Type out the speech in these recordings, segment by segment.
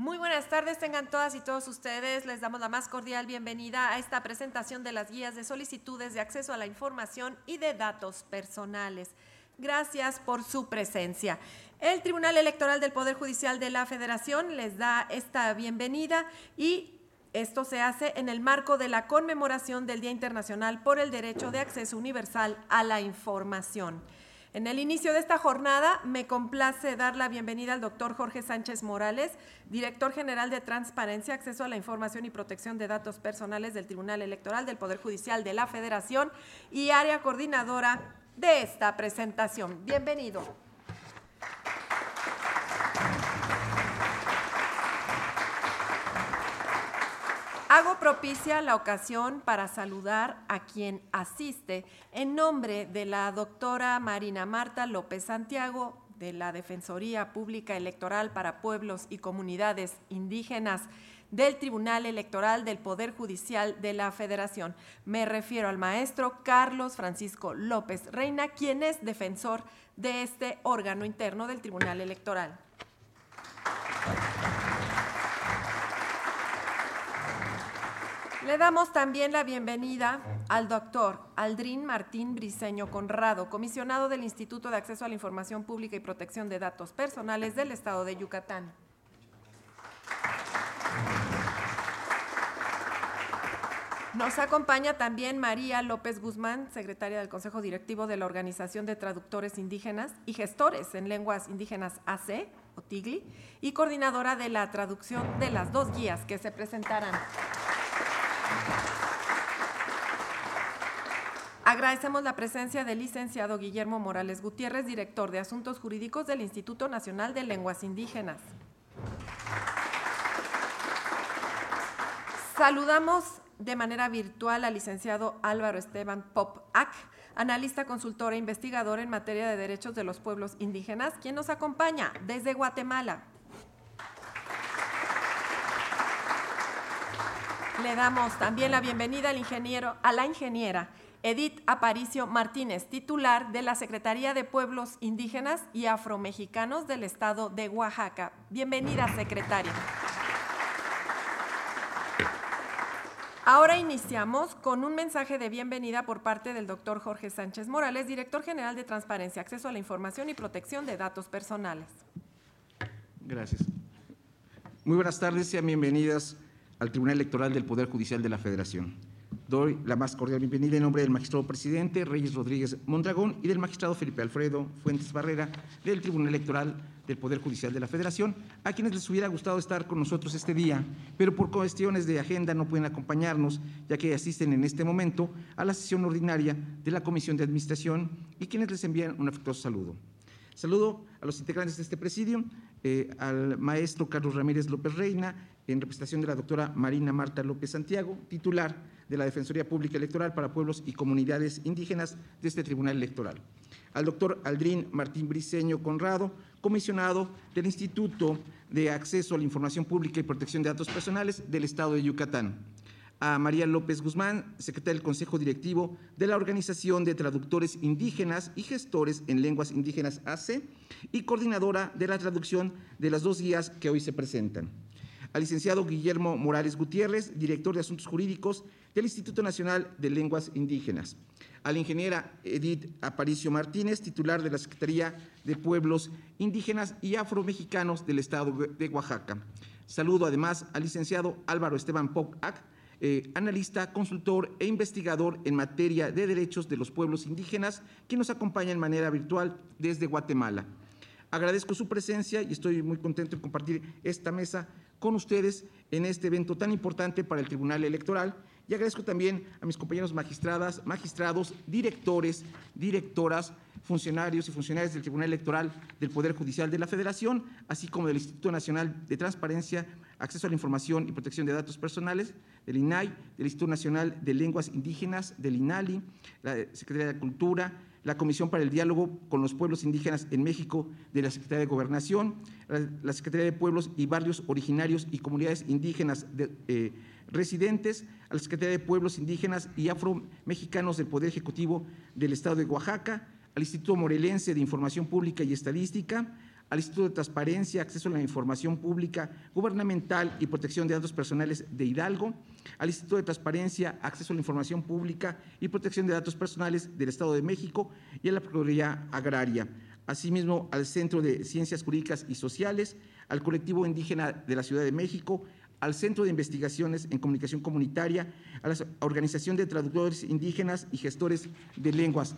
Muy buenas tardes, tengan todas y todos ustedes. Les damos la más cordial bienvenida a esta presentación de las guías de solicitudes de acceso a la información y de datos personales. Gracias por su presencia. El Tribunal Electoral del Poder Judicial de la Federación les da esta bienvenida y esto se hace en el marco de la conmemoración del Día Internacional por el Derecho de Acceso Universal a la Información. En el inicio de esta jornada me complace dar la bienvenida al doctor Jorge Sánchez Morales, director general de Transparencia, Acceso a la Información y Protección de Datos Personales del Tribunal Electoral del Poder Judicial de la Federación y área coordinadora de esta presentación. Bienvenido. Hago propicia la ocasión para saludar a quien asiste en nombre de la doctora Marina Marta López Santiago de la Defensoría Pública Electoral para Pueblos y Comunidades Indígenas del Tribunal Electoral del Poder Judicial de la Federación. Me refiero al maestro Carlos Francisco López Reina, quien es defensor de este órgano interno del Tribunal Electoral. Le damos también la bienvenida al doctor Aldrin Martín Briceño Conrado, comisionado del Instituto de Acceso a la Información Pública y Protección de Datos Personales del Estado de Yucatán. Nos acompaña también María López Guzmán, secretaria del Consejo Directivo de la Organización de Traductores Indígenas y Gestores en Lenguas Indígenas AC, o TIGLI, y coordinadora de la traducción de las dos guías que se presentarán. Agradecemos la presencia del licenciado Guillermo Morales Gutiérrez, director de Asuntos Jurídicos del Instituto Nacional de Lenguas Indígenas. Saludamos de manera virtual al licenciado Álvaro Esteban Pop-Ac, analista, consultor e investigador en materia de derechos de los pueblos indígenas, quien nos acompaña desde Guatemala. Le damos también la bienvenida al ingeniero, a la ingeniera Edith Aparicio Martínez, titular de la Secretaría de Pueblos Indígenas y Afromexicanos del Estado de Oaxaca. Bienvenida, secretaria. Ahora iniciamos con un mensaje de bienvenida por parte del doctor Jorge Sánchez Morales, director general de Transparencia, Acceso a la Información y Protección de Datos Personales. Gracias. Muy buenas tardes, sean bienvenidas al Tribunal Electoral del Poder Judicial de la Federación. Doy la más cordial bienvenida en nombre del magistrado presidente Reyes Rodríguez Mondragón y del magistrado Felipe Alfredo Fuentes Barrera del Tribunal Electoral del Poder Judicial de la Federación, a quienes les hubiera gustado estar con nosotros este día, pero por cuestiones de agenda no pueden acompañarnos, ya que asisten en este momento a la sesión ordinaria de la Comisión de Administración y quienes les envían un afectuoso saludo. Saludo a los integrantes de este presidio, eh, al maestro Carlos Ramírez López Reina, en representación de la doctora Marina Marta López Santiago, titular de la Defensoría Pública Electoral para Pueblos y Comunidades Indígenas de este Tribunal Electoral. Al doctor Aldrin Martín Briceño Conrado, comisionado del Instituto de Acceso a la Información Pública y Protección de Datos Personales del Estado de Yucatán. A María López Guzmán, secretaria del Consejo Directivo de la Organización de Traductores Indígenas y Gestores en Lenguas Indígenas AC y coordinadora de la traducción de las dos guías que hoy se presentan al licenciado Guillermo Morales Gutiérrez, director de Asuntos Jurídicos del Instituto Nacional de Lenguas Indígenas, a la ingeniera Edith Aparicio Martínez, titular de la Secretaría de Pueblos Indígenas y Afromexicanos del Estado de Oaxaca. Saludo además al licenciado Álvaro Esteban Pocac, eh, analista, consultor e investigador en materia de derechos de los pueblos indígenas, que nos acompaña en manera virtual desde Guatemala. Agradezco su presencia y estoy muy contento de compartir esta mesa con ustedes en este evento tan importante para el Tribunal Electoral. Y agradezco también a mis compañeros magistradas, magistrados, directores, directoras, funcionarios y funcionarias del Tribunal Electoral del Poder Judicial de la Federación, así como del Instituto Nacional de Transparencia, Acceso a la Información y Protección de Datos Personales, del INAI, del Instituto Nacional de Lenguas Indígenas, del INALI, la Secretaría de Cultura, la Comisión para el Diálogo con los Pueblos Indígenas en México de la Secretaría de Gobernación, la Secretaría de Pueblos y Barrios Originarios y Comunidades Indígenas eh, Residentes, a la Secretaría de Pueblos Indígenas y Afro-Mexicanos del Poder Ejecutivo del Estado de Oaxaca, al Instituto Morelense de Información Pública y Estadística, al Instituto de Transparencia, Acceso a la Información Pública, Gubernamental y Protección de Datos Personales de Hidalgo, al Instituto de Transparencia, Acceso a la Información Pública y Protección de Datos Personales del Estado de México y a la Procuraduría Agraria. Asimismo, al Centro de Ciencias Jurídicas y Sociales, al Colectivo Indígena de la Ciudad de México, al Centro de Investigaciones en Comunicación Comunitaria, a la Organización de Traductores Indígenas y Gestores de Lenguas.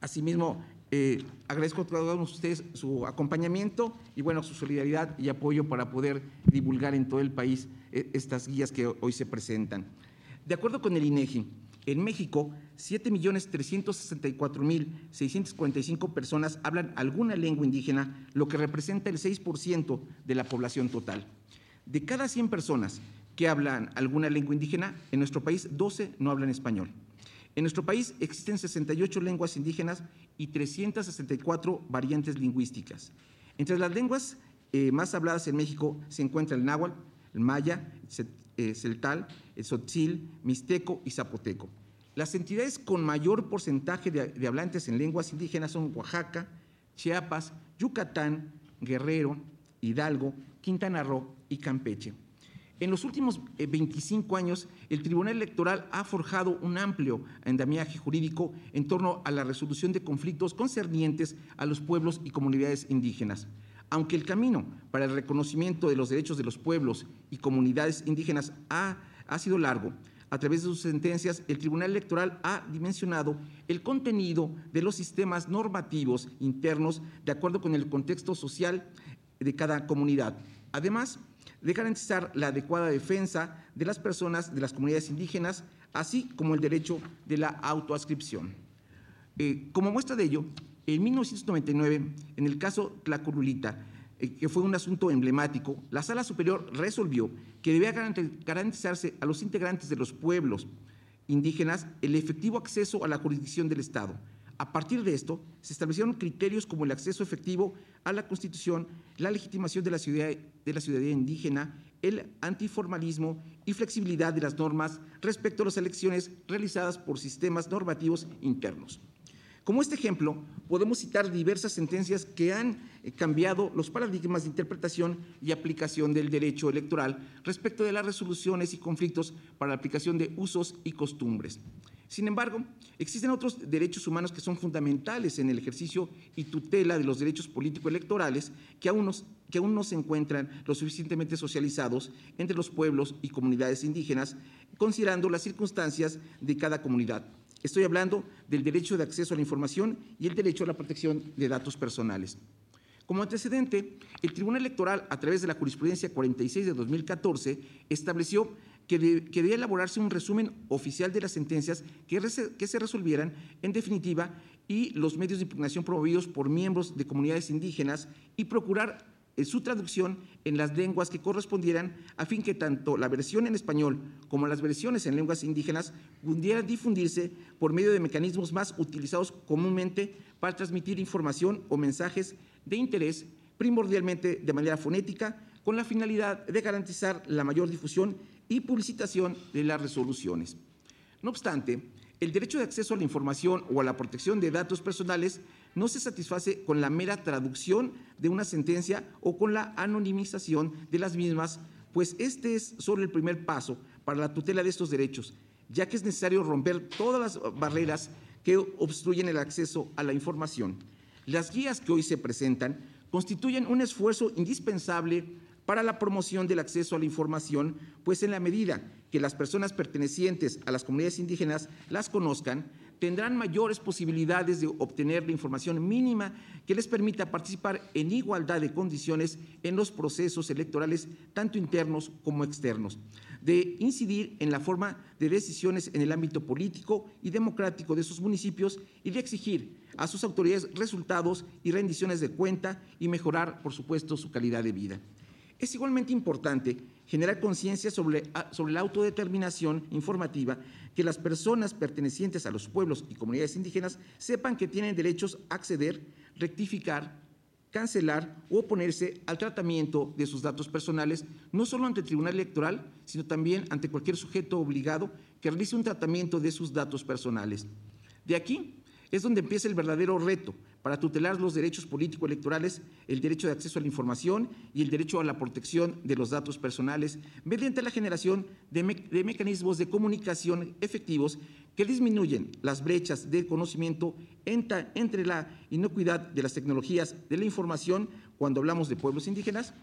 Asimismo, eh, agradezco a todos ustedes su acompañamiento y bueno, su solidaridad y apoyo para poder divulgar en todo el país eh, estas guías que hoy se presentan. De acuerdo con el INEGI, en México, 7.364.645 personas hablan alguna lengua indígena, lo que representa el 6% de la población total. De cada 100 personas que hablan alguna lengua indígena, en nuestro país 12 no hablan español. En nuestro país existen 68 lenguas indígenas y 364 variantes lingüísticas. Entre las lenguas eh, más habladas en México se encuentra el náhuatl, el maya, el eh, celtal, el tzotzil, mixteco y zapoteco. Las entidades con mayor porcentaje de hablantes en lenguas indígenas son Oaxaca, Chiapas, Yucatán, Guerrero, Hidalgo, Quintana Roo y Campeche. En los últimos 25 eh, años, el Tribunal Electoral ha forjado un amplio andamiaje jurídico en torno a la resolución de conflictos concernientes a los pueblos y comunidades indígenas. Aunque el camino para el reconocimiento de los derechos de los pueblos y comunidades indígenas ha, ha sido largo, a través de sus sentencias, el Tribunal Electoral ha dimensionado el contenido de los sistemas normativos internos de acuerdo con el contexto social de cada comunidad. Además, de garantizar la adecuada defensa de las personas de las comunidades indígenas, así como el derecho de la autoascripción. Eh, como muestra de ello, en 1999, en el caso Tlacolulita, eh, que fue un asunto emblemático, la Sala Superior resolvió que debía garantizarse a los integrantes de los pueblos indígenas el efectivo acceso a la jurisdicción del Estado, a partir de esto, se establecieron criterios como el acceso efectivo a la Constitución, la legitimación de la, de la ciudadanía indígena, el antiformalismo y flexibilidad de las normas respecto a las elecciones realizadas por sistemas normativos internos. Como este ejemplo, podemos citar diversas sentencias que han eh, cambiado los paradigmas de interpretación y aplicación del derecho electoral respecto de las resoluciones y conflictos para la aplicación de usos y costumbres. Sin embargo, existen otros derechos humanos que son fundamentales en el ejercicio y tutela de los derechos político-electorales que aún, que aún no se encuentran lo suficientemente socializados entre los pueblos y comunidades indígenas, considerando las circunstancias de cada comunidad. Estoy hablando del derecho de acceso a la información y el derecho a la protección de datos personales. Como antecedente, el Tribunal Electoral, a través de la jurisprudencia 46 de 2014, estableció que, debía elaborarse un resumen oficial de las sentencias que, se resolvieran en definitiva y los medios de impugnación promovidos por miembros de comunidades indígenas y procurar eh, su traducción en las lenguas que correspondieran a fin que tanto la versión en español como las versiones en lenguas indígenas pudieran difundirse por medio de mecanismos más utilizados comúnmente para transmitir información o mensajes de interés primordialmente de manera fonética con la finalidad de garantizar la mayor difusión y publicitación de las resoluciones. No obstante, el derecho de acceso a la información o a la protección de datos personales no se satisface con la mera traducción de una sentencia o con la anonimización de las mismas, pues este es solo el primer paso para la tutela de estos derechos, ya que es necesario romper todas las barreras que obstruyen el acceso a la información. Las guías que hoy se presentan constituyen un esfuerzo indispensable para la promoción del acceso a la información, pues en la medida que las personas pertenecientes a las comunidades indígenas las conozcan, tendrán mayores posibilidades de obtener la información mínima que les permita participar en igualdad de condiciones en los procesos electorales, tanto internos como externos, de incidir en la forma de decisiones en el ámbito político y democrático de sus municipios y de exigir a sus autoridades resultados y rendiciones de cuenta y mejorar, por supuesto, su calidad de vida. Es igualmente importante generar conciencia sobre, ah, sobre, la autodeterminación informativa, que las personas pertenecientes a los pueblos y comunidades indígenas sepan que tienen derechos a acceder, rectificar, cancelar o oponerse al tratamiento de sus datos personales, no solo ante el Tribunal Electoral, sino también ante cualquier sujeto obligado que realice un tratamiento de sus datos personales. De aquí es donde empieza el verdadero reto para tutelar los derechos político-electorales, el derecho de acceso a la información y el derecho a la protección de los datos personales mediante la generación de, mecanismos de comunicación efectivos que disminuyen las brechas de conocimiento entre la inocuidad de las tecnologías de la información cuando hablamos de pueblos indígenas.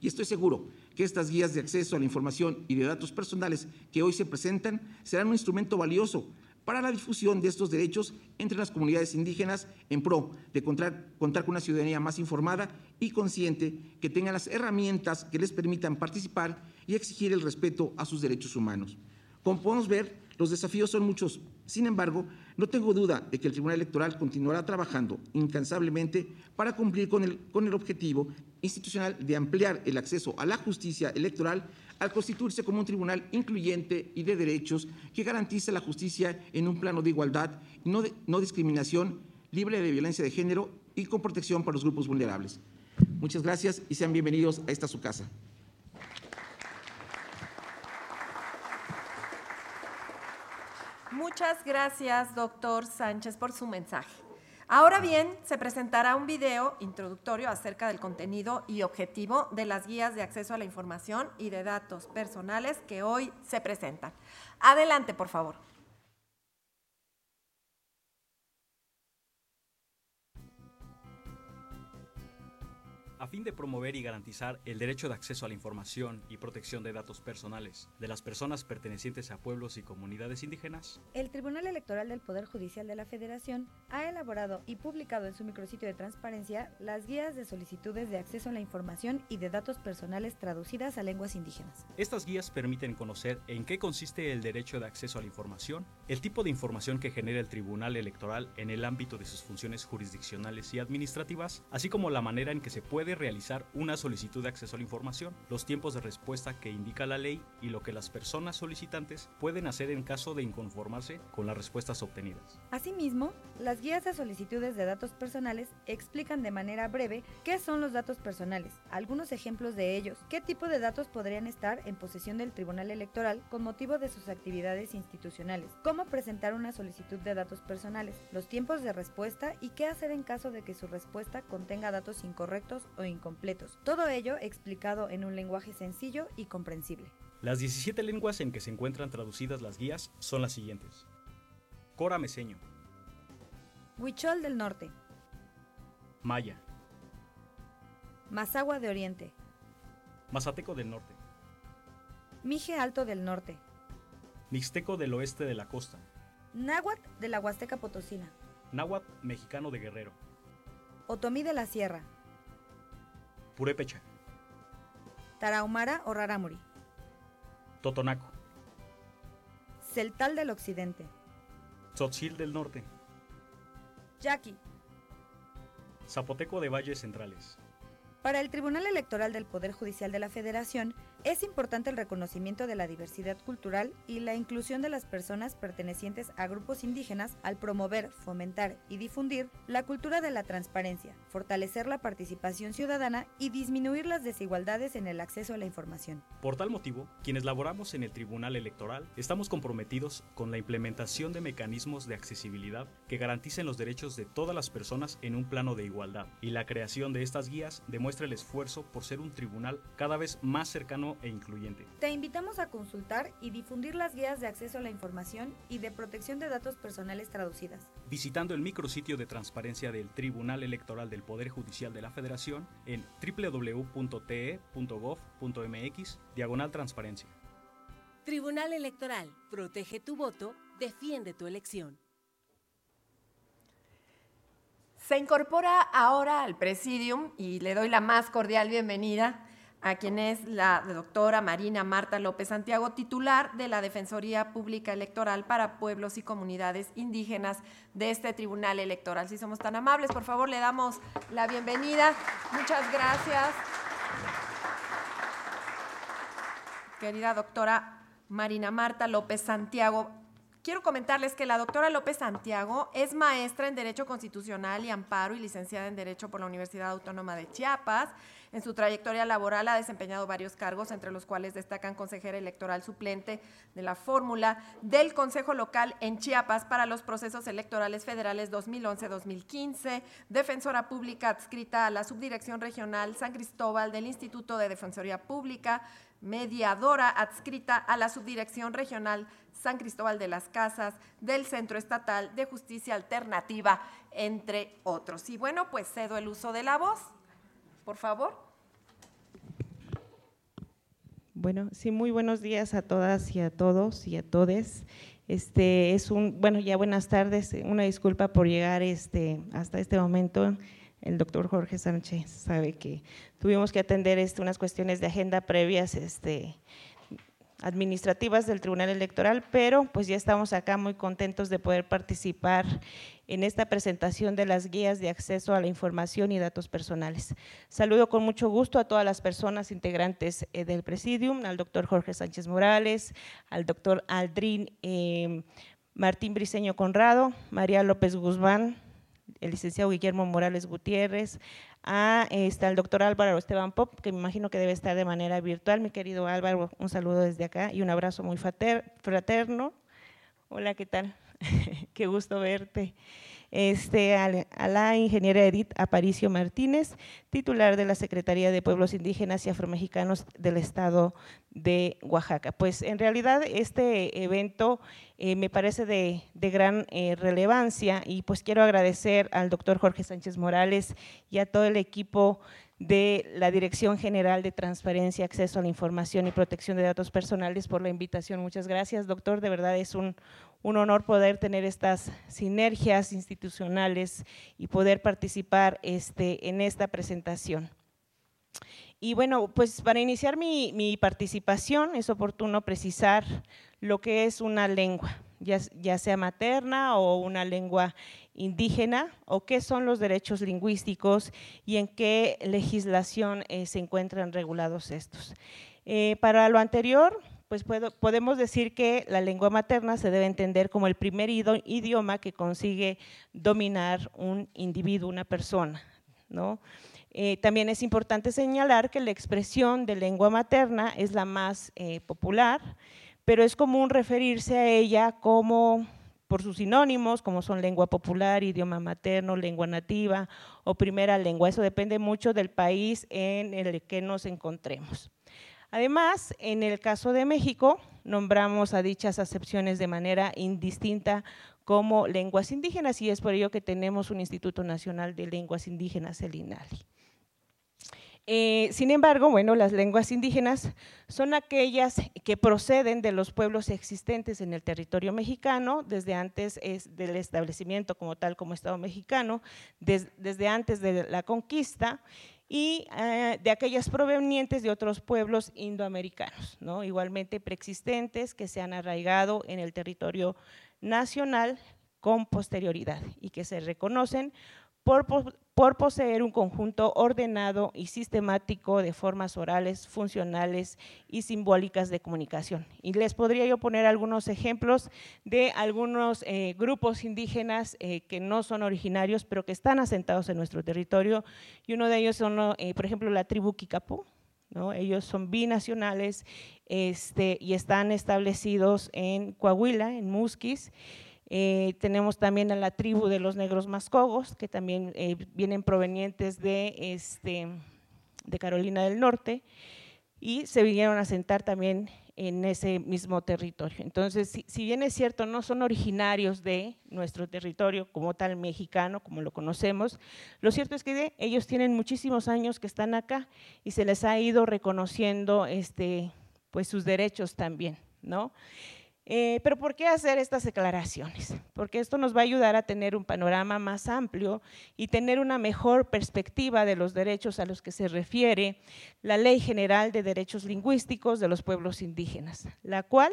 Y estoy seguro que estas guías de acceso a la información y de datos personales que hoy se presentan serán un instrumento valioso para la difusión de estos derechos entre las comunidades indígenas en pro de contar, con una ciudadanía más informada y consciente que tenga las herramientas que les permitan participar y exigir el respeto a sus derechos humanos. Como podemos ver, los desafíos son muchos. Sin embargo, no tengo duda de que el Tribunal Electoral continuará trabajando incansablemente para cumplir con el, con el objetivo institucional de ampliar el acceso a la justicia electoral al constituirse como un tribunal incluyente y de derechos que garantice la justicia en un plano de igualdad, no, no discriminación, libre de violencia de género y con protección para los grupos vulnerables. Muchas gracias y sean bienvenidos a esta su casa. Muchas gracias, doctor Sánchez, por su mensaje. Ahora bien, se presentará un video introductorio acerca del contenido y objetivo de las guías de acceso a la información y de datos personales que hoy se presentan. Adelante, por favor. A fin de promover y garantizar el derecho de acceso a la información y protección de datos personales de las personas pertenecientes a pueblos y comunidades indígenas, el Tribunal Electoral del Poder Judicial de la Federación ha elaborado y publicado en su micrositio de transparencia las guías de solicitudes de acceso a la información y de datos personales traducidas a lenguas indígenas. Estas guías permiten conocer en qué consiste el derecho de acceso a la información, el tipo de información que genera el Tribunal Electoral en el ámbito de sus funciones jurisdiccionales y administrativas, así como la manera en que se puede realizar una solicitud de acceso a la información, los tiempos de respuesta que indica la ley y lo que las personas solicitantes pueden hacer en caso de inconformarse con las respuestas obtenidas. Asimismo, las guías de solicitudes de datos personales explican de manera breve qué son los datos personales, algunos ejemplos de ellos, qué tipo de datos podrían estar en posesión del Tribunal Electoral con motivo de sus actividades institucionales, cómo presentar una solicitud de datos personales, los tiempos de respuesta y qué hacer en caso de que su respuesta contenga datos incorrectos o incompletos. Todo ello explicado en un lenguaje sencillo y comprensible. Las 17 lenguas en que se encuentran traducidas las guías son las siguientes. Cora Meseño. Huichol del Norte. Maya. Mazagua de Oriente. Mazateco del Norte. Mije Alto del Norte. Mixteco del Oeste de la Costa. Náhuatl de la Huasteca Potosina. Náhuatl Mexicano de Guerrero. Otomí de la Sierra. Purépecha. Tarahumara o Rarámuri. Totonaco. Celtal del Occidente. Tzotzil del Norte. Yaqui. Zapoteco de Valles Centrales. Para el Tribunal Electoral del Poder Judicial de la Federación, es importante el reconocimiento de la diversidad cultural y la inclusión de las personas pertenecientes a grupos indígenas al promover, fomentar y difundir la cultura de la transparencia, fortalecer la participación ciudadana y disminuir las desigualdades en el acceso a la información. Por tal motivo, quienes laboramos en el Tribunal Electoral estamos comprometidos con la implementación de mecanismos de accesibilidad que garanticen los derechos de todas las personas en un plano de igualdad, y la creación de estas guías demuestra el esfuerzo por ser un tribunal cada vez más cercano e incluyente. Te invitamos a consultar y difundir las guías de acceso a la información y de protección de datos personales traducidas. Visitando el micrositio de transparencia del Tribunal Electoral del Poder Judicial de la Federación en www.te.gov.mx, diagonal transparencia. Tribunal Electoral, protege tu voto, defiende tu elección. Se incorpora ahora al presidium y le doy la más cordial bienvenida a quien es la doctora Marina Marta López Santiago, titular de la Defensoría Pública Electoral para Pueblos y Comunidades Indígenas de este Tribunal Electoral. Si somos tan amables, por favor, le damos la bienvenida. Muchas gracias. Querida doctora Marina Marta López Santiago, Quiero comentarles que la doctora López Santiago es maestra en Derecho Constitucional y Amparo y licenciada en Derecho por la Universidad Autónoma de Chiapas. En su trayectoria laboral ha desempeñado varios cargos, entre los cuales destacan consejera electoral suplente de la fórmula del Consejo Local en Chiapas para los procesos electorales federales 2011-2015, defensora pública adscrita a la Subdirección Regional San Cristóbal del Instituto de Defensoría Pública, mediadora adscrita a la Subdirección Regional San Cristóbal de las Casas del Centro Estatal de Justicia Alternativa, entre otros. Y bueno, pues cedo el uso de la voz, por favor. Bueno, sí, muy buenos días a todas y a todos y a todes. Este es un, bueno, ya buenas tardes. Una disculpa por llegar este, hasta este momento. El doctor Jorge Sánchez sabe que tuvimos que atender este, unas cuestiones de agenda previas este, administrativas del Tribunal Electoral, pero pues ya estamos acá muy contentos de poder participar en esta presentación de las guías de acceso a la información y datos personales. Saludo con mucho gusto a todas las personas integrantes eh, del Presidium, al doctor Jorge Sánchez Morales, al doctor Aldrin eh, Martín Briceño Conrado, María López Guzmán, el licenciado Guillermo Morales Gutiérrez, a está el doctor Álvaro Esteban Pop, que me imagino que debe estar de manera virtual. Mi querido Álvaro, un saludo desde acá y un abrazo muy fraterno. Hola, ¿qué tal? Qué gusto verte este, a, la ingeniera Edith Aparicio Martínez, titular de la Secretaría de Pueblos Indígenas y Afromexicanos del Estado de Oaxaca. Pues en realidad este evento eh, me parece de, gran eh, relevancia y pues quiero agradecer al doctor Jorge Sánchez Morales y a todo el equipo de la Dirección General de Transparencia, Acceso a la Información y Protección de Datos Personales por la invitación. Muchas gracias, doctor. De verdad es un, honor poder tener estas sinergias institucionales y poder participar este, en esta presentación. Y bueno, pues para iniciar mi, mi participación es oportuno precisar lo que es una lengua ya, sea materna o una lengua indígena, o qué son los derechos lingüísticos y en qué legislación eh, se encuentran regulados estos. Eh, para lo anterior, pues podemos decir que la lengua materna se debe entender como el primer idioma que consigue dominar un individuo, una persona. ¿no? Eh, también es importante señalar que la expresión de lengua materna es la más popular, pero es común referirse a ella como por sus sinónimos, como son lengua popular, idioma materno, lengua nativa o primera lengua. Eso depende mucho del país en el que nos encontremos. Además, en el caso de México, nombramos a dichas acepciones de manera indistinta como lenguas indígenas y es por ello que tenemos un Instituto Nacional de Lenguas Indígenas, el INALI. Eh, sin embargo, bueno, las lenguas indígenas son aquellas que proceden de los pueblos existentes en el territorio mexicano desde antes del establecimiento como tal como Estado mexicano, desde antes de la conquista y eh, de aquellas provenientes de otros pueblos indoamericanos, ¿no? igualmente preexistentes que se han arraigado en el territorio nacional con posterioridad y que se reconocen por, por poseer un conjunto ordenado y sistemático de formas orales, funcionales y simbólicas de comunicación. Y les podría yo poner algunos ejemplos de algunos eh, grupos indígenas eh, que no son originarios, pero que están asentados en nuestro territorio. Y uno de ellos son, eh, por ejemplo, la tribu Kikapú. ¿no? Ellos son binacionales este, y están establecidos en Coahuila, en Musquis. Eh, tenemos también a la tribu de los negros mascogos, que también eh, vienen provenientes de, este, de Carolina del Norte, y se vinieron a sentar también en ese mismo territorio. Entonces, si, bien es cierto, no son originarios de nuestro territorio como tal mexicano, como lo conocemos, lo cierto es que ellos tienen muchísimos años que están acá y se les ha ido reconociendo este, pues, sus derechos también, ¿no? Eh, pero ¿por qué hacer estas declaraciones? Porque esto nos va a ayudar a tener un panorama más amplio y tener una mejor perspectiva de los derechos a los que se refiere la Ley General de Derechos Lingüísticos de los Pueblos Indígenas, la cual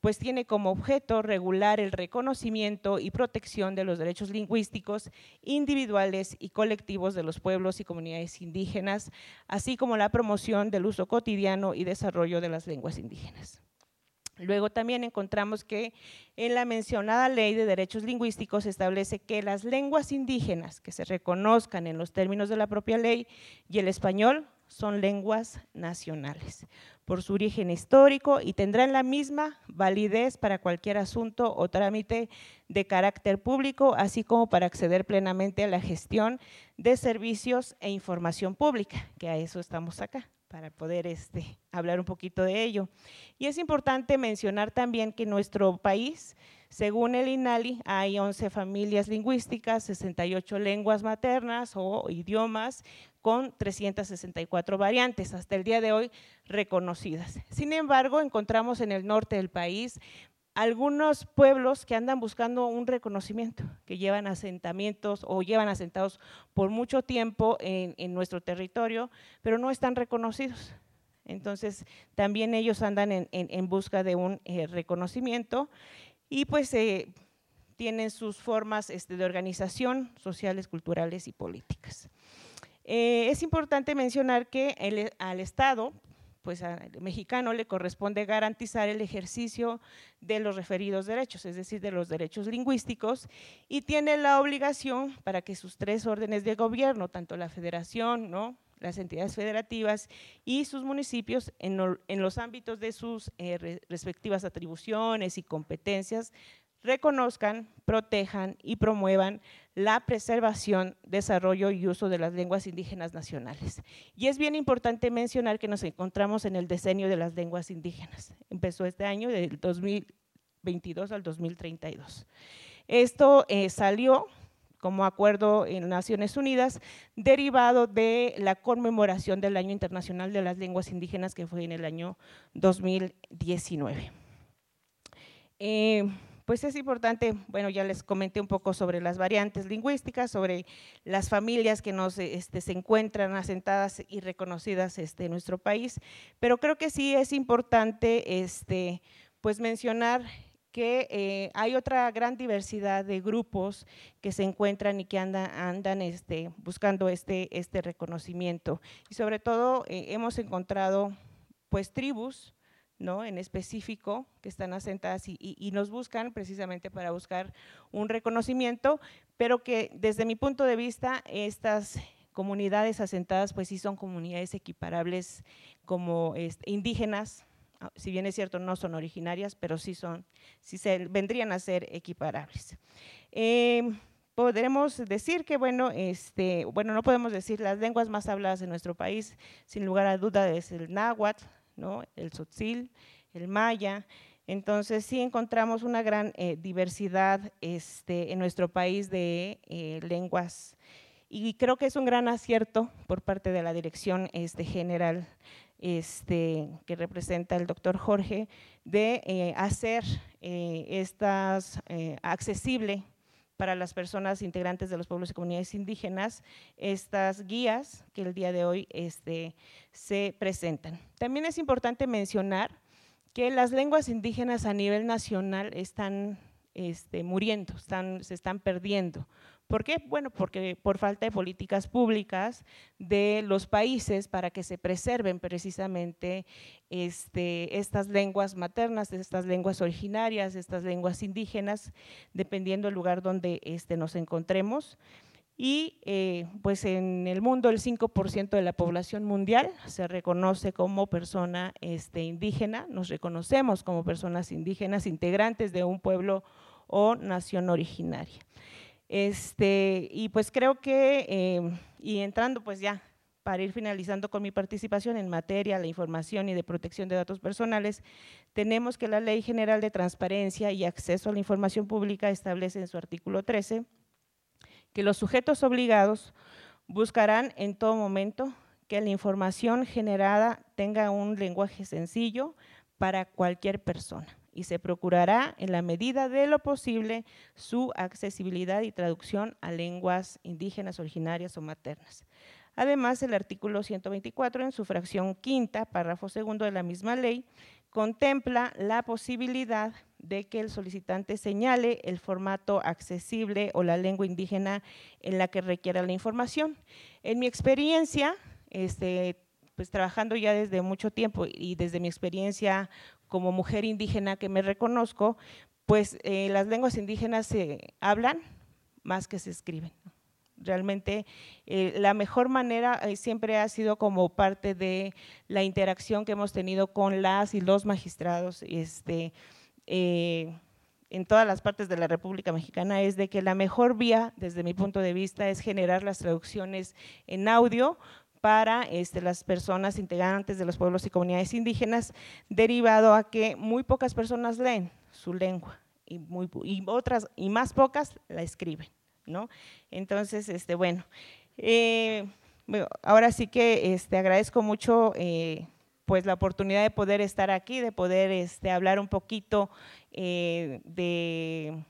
pues tiene como objeto regular el reconocimiento y protección de los derechos lingüísticos individuales y colectivos de los pueblos y comunidades indígenas, así como la promoción del uso cotidiano y desarrollo de las lenguas indígenas. Luego también encontramos que en la mencionada Ley de Derechos Lingüísticos se establece que las lenguas indígenas que se reconozcan en los términos de la propia ley y el español son lenguas nacionales. Por su origen histórico y tendrán la misma validez para cualquier asunto o trámite de carácter público, así como para acceder plenamente a la gestión de servicios e información pública, que a eso estamos acá para poder este, hablar un poquito de ello. Y es importante mencionar también que en nuestro país, según el INALI, hay 11 familias lingüísticas, 68 lenguas maternas o idiomas, con 364 variantes hasta el día de hoy reconocidas. Sin embargo, encontramos en el norte del país algunos pueblos que andan buscando un reconocimiento, que llevan asentamientos o llevan asentados por mucho tiempo en, nuestro territorio, pero no están reconocidos. Entonces, también ellos andan en, busca de un eh, reconocimiento y pues eh, tienen sus formas este, de organización sociales, culturales y políticas. Eh, es importante mencionar que al Estado pues al mexicano le corresponde garantizar el ejercicio de los referidos derechos, es decir, de los derechos lingüísticos, y tiene la obligación para que sus tres órdenes de gobierno, tanto la federación, ¿no? las entidades federativas y sus municipios en, los ámbitos de sus eh, respectivas atribuciones y competencias reconozcan, protejan y promuevan la preservación, desarrollo y uso de las lenguas indígenas nacionales. Y es bien importante mencionar que nos encontramos en el decenio de las lenguas indígenas. Empezó este año, del 2022 al 2032. Esto eh, salió como acuerdo en Naciones Unidas, derivado de la conmemoración del Año Internacional de las Lenguas Indígenas, que fue en el año 2019 pues es importante, bueno, ya les comenté un poco sobre las variantes lingüísticas, sobre las familias que nos, este, se encuentran asentadas y reconocidas este, en nuestro país, pero creo que sí es importante este, pues mencionar que eh, hay otra gran diversidad de grupos que se encuentran y que andan, este, buscando este, este reconocimiento. Y sobre todo eh, hemos encontrado pues tribus ¿no? en específico que están asentadas y, nos buscan precisamente para buscar un reconocimiento, pero que desde mi punto de vista estas comunidades asentadas pues sí son comunidades equiparables como este, indígenas, ah, si bien es cierto no son originarias, pero sí son, sí se, vendrían a ser equiparables. Em, podremos decir que, bueno, este, bueno, no podemos decir las lenguas más habladas en nuestro país, sin lugar a duda es el náhuatl, el tzotzil, el maya. Entonces sí encontramos una gran eh, diversidad este, en nuestro país de eh, lenguas y creo que es un gran acierto por parte de la dirección este, general este, que representa el doctor Jorge de eh, hacer estas accesible para las personas integrantes de los pueblos y comunidades indígenas estas guías que el día de hoy este, se presentan. También es importante mencionar que las lenguas indígenas a nivel nacional están este, muriendo, se están perdiendo. ¿Por qué? Bueno, porque por falta de políticas públicas de los países para que se preserven precisamente este, estas lenguas maternas, estas lenguas originarias, estas lenguas indígenas, dependiendo del lugar donde este, nos encontremos. Y eh, pues en el mundo el 5% de la población mundial se reconoce como persona este, indígena, nos reconocemos como personas indígenas integrantes de un pueblo o nación originaria. Este, y pues creo que, em, y entrando pues ya para ir finalizando con mi participación en materia de información y de protección de datos personales, tenemos que la Ley General de Transparencia y Acceso a la Información Pública establece en su artículo 13 que los sujetos obligados buscarán en todo momento que la información generada tenga un lenguaje sencillo para cualquier persona y se procurará en la medida de lo posible su accesibilidad y traducción a lenguas indígenas, originarias o maternas. Además, el artículo 124, en su fracción quinta, párrafo segundo de la misma ley, contempla la posibilidad de que el solicitante señale el formato accesible o la lengua indígena en la que requiera la información. En mi experiencia, este, pues trabajando ya desde mucho tiempo y desde mi experiencia como mujer indígena que me reconozco, pues eh, las lenguas indígenas se hablan más que se escriben. Realmente eh, la mejor manera eh, siempre ha sido como parte de la interacción que hemos tenido con las y los magistrados este, en todas las partes de la República Mexicana, es de que la mejor vía, desde mi punto de vista, es generar las traducciones en audio para este, las personas integrantes de los pueblos y comunidades indígenas, derivado a que muy pocas personas leen su lengua y, muy, otras y más pocas la escriben, ¿no? Entonces, este, bueno, eh, ahora sí que este, agradezco mucho eh, pues la oportunidad de poder estar aquí, de poder este, hablar un poquito eh, de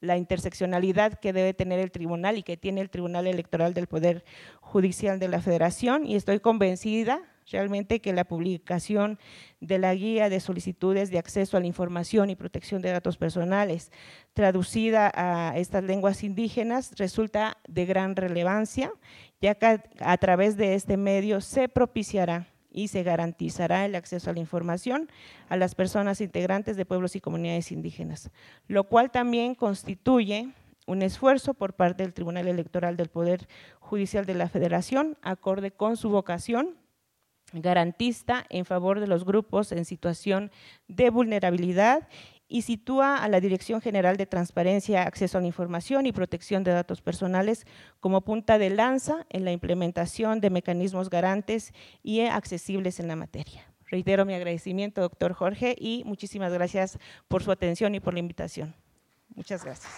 la interseccionalidad que debe tener el tribunal y que tiene el Tribunal Electoral del Poder Judicial de la Federación y estoy convencida realmente que la publicación de la guía de solicitudes de acceso a la información y protección de datos personales traducida a estas lenguas indígenas resulta de gran relevancia, ya que a través de este medio se propiciará y se garantizará el acceso a la información a las personas integrantes de pueblos y comunidades indígenas, lo cual también constituye un esfuerzo por parte del Tribunal Electoral del Poder Judicial de la Federación, acorde con su vocación garantista en favor de los grupos en situación de vulnerabilidad y sitúa a la Dirección General de Transparencia, Acceso a la Información y Protección de Datos Personales como punta de lanza en la implementación de mecanismos garantes y accesibles en la materia. Reitero mi agradecimiento, doctor Jorge, y muchísimas gracias por su atención y por la invitación. Muchas gracias.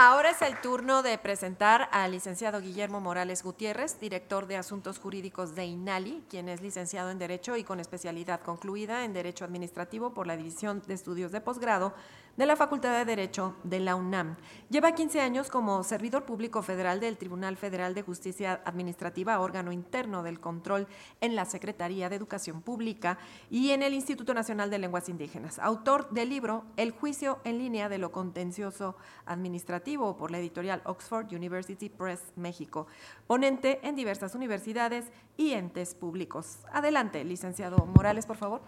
Ahora es el turno de presentar al licenciado Guillermo Morales Gutiérrez, director de Asuntos Jurídicos de INALI, quien es licenciado en Derecho y con especialidad concluida en Derecho Administrativo por la División de Estudios de Posgrado de la Facultad de Derecho de la UNAM. Lleva 15 años como servidor público federal del Tribunal Federal de Justicia Administrativa, órgano interno del control en la Secretaría de Educación Pública y en el Instituto Nacional de Lenguas Indígenas. Autor del libro El juicio en línea de lo contencioso administrativo por la editorial Oxford University Press México. Ponente en diversas universidades y entes públicos. Adelante, licenciado Morales, por favor.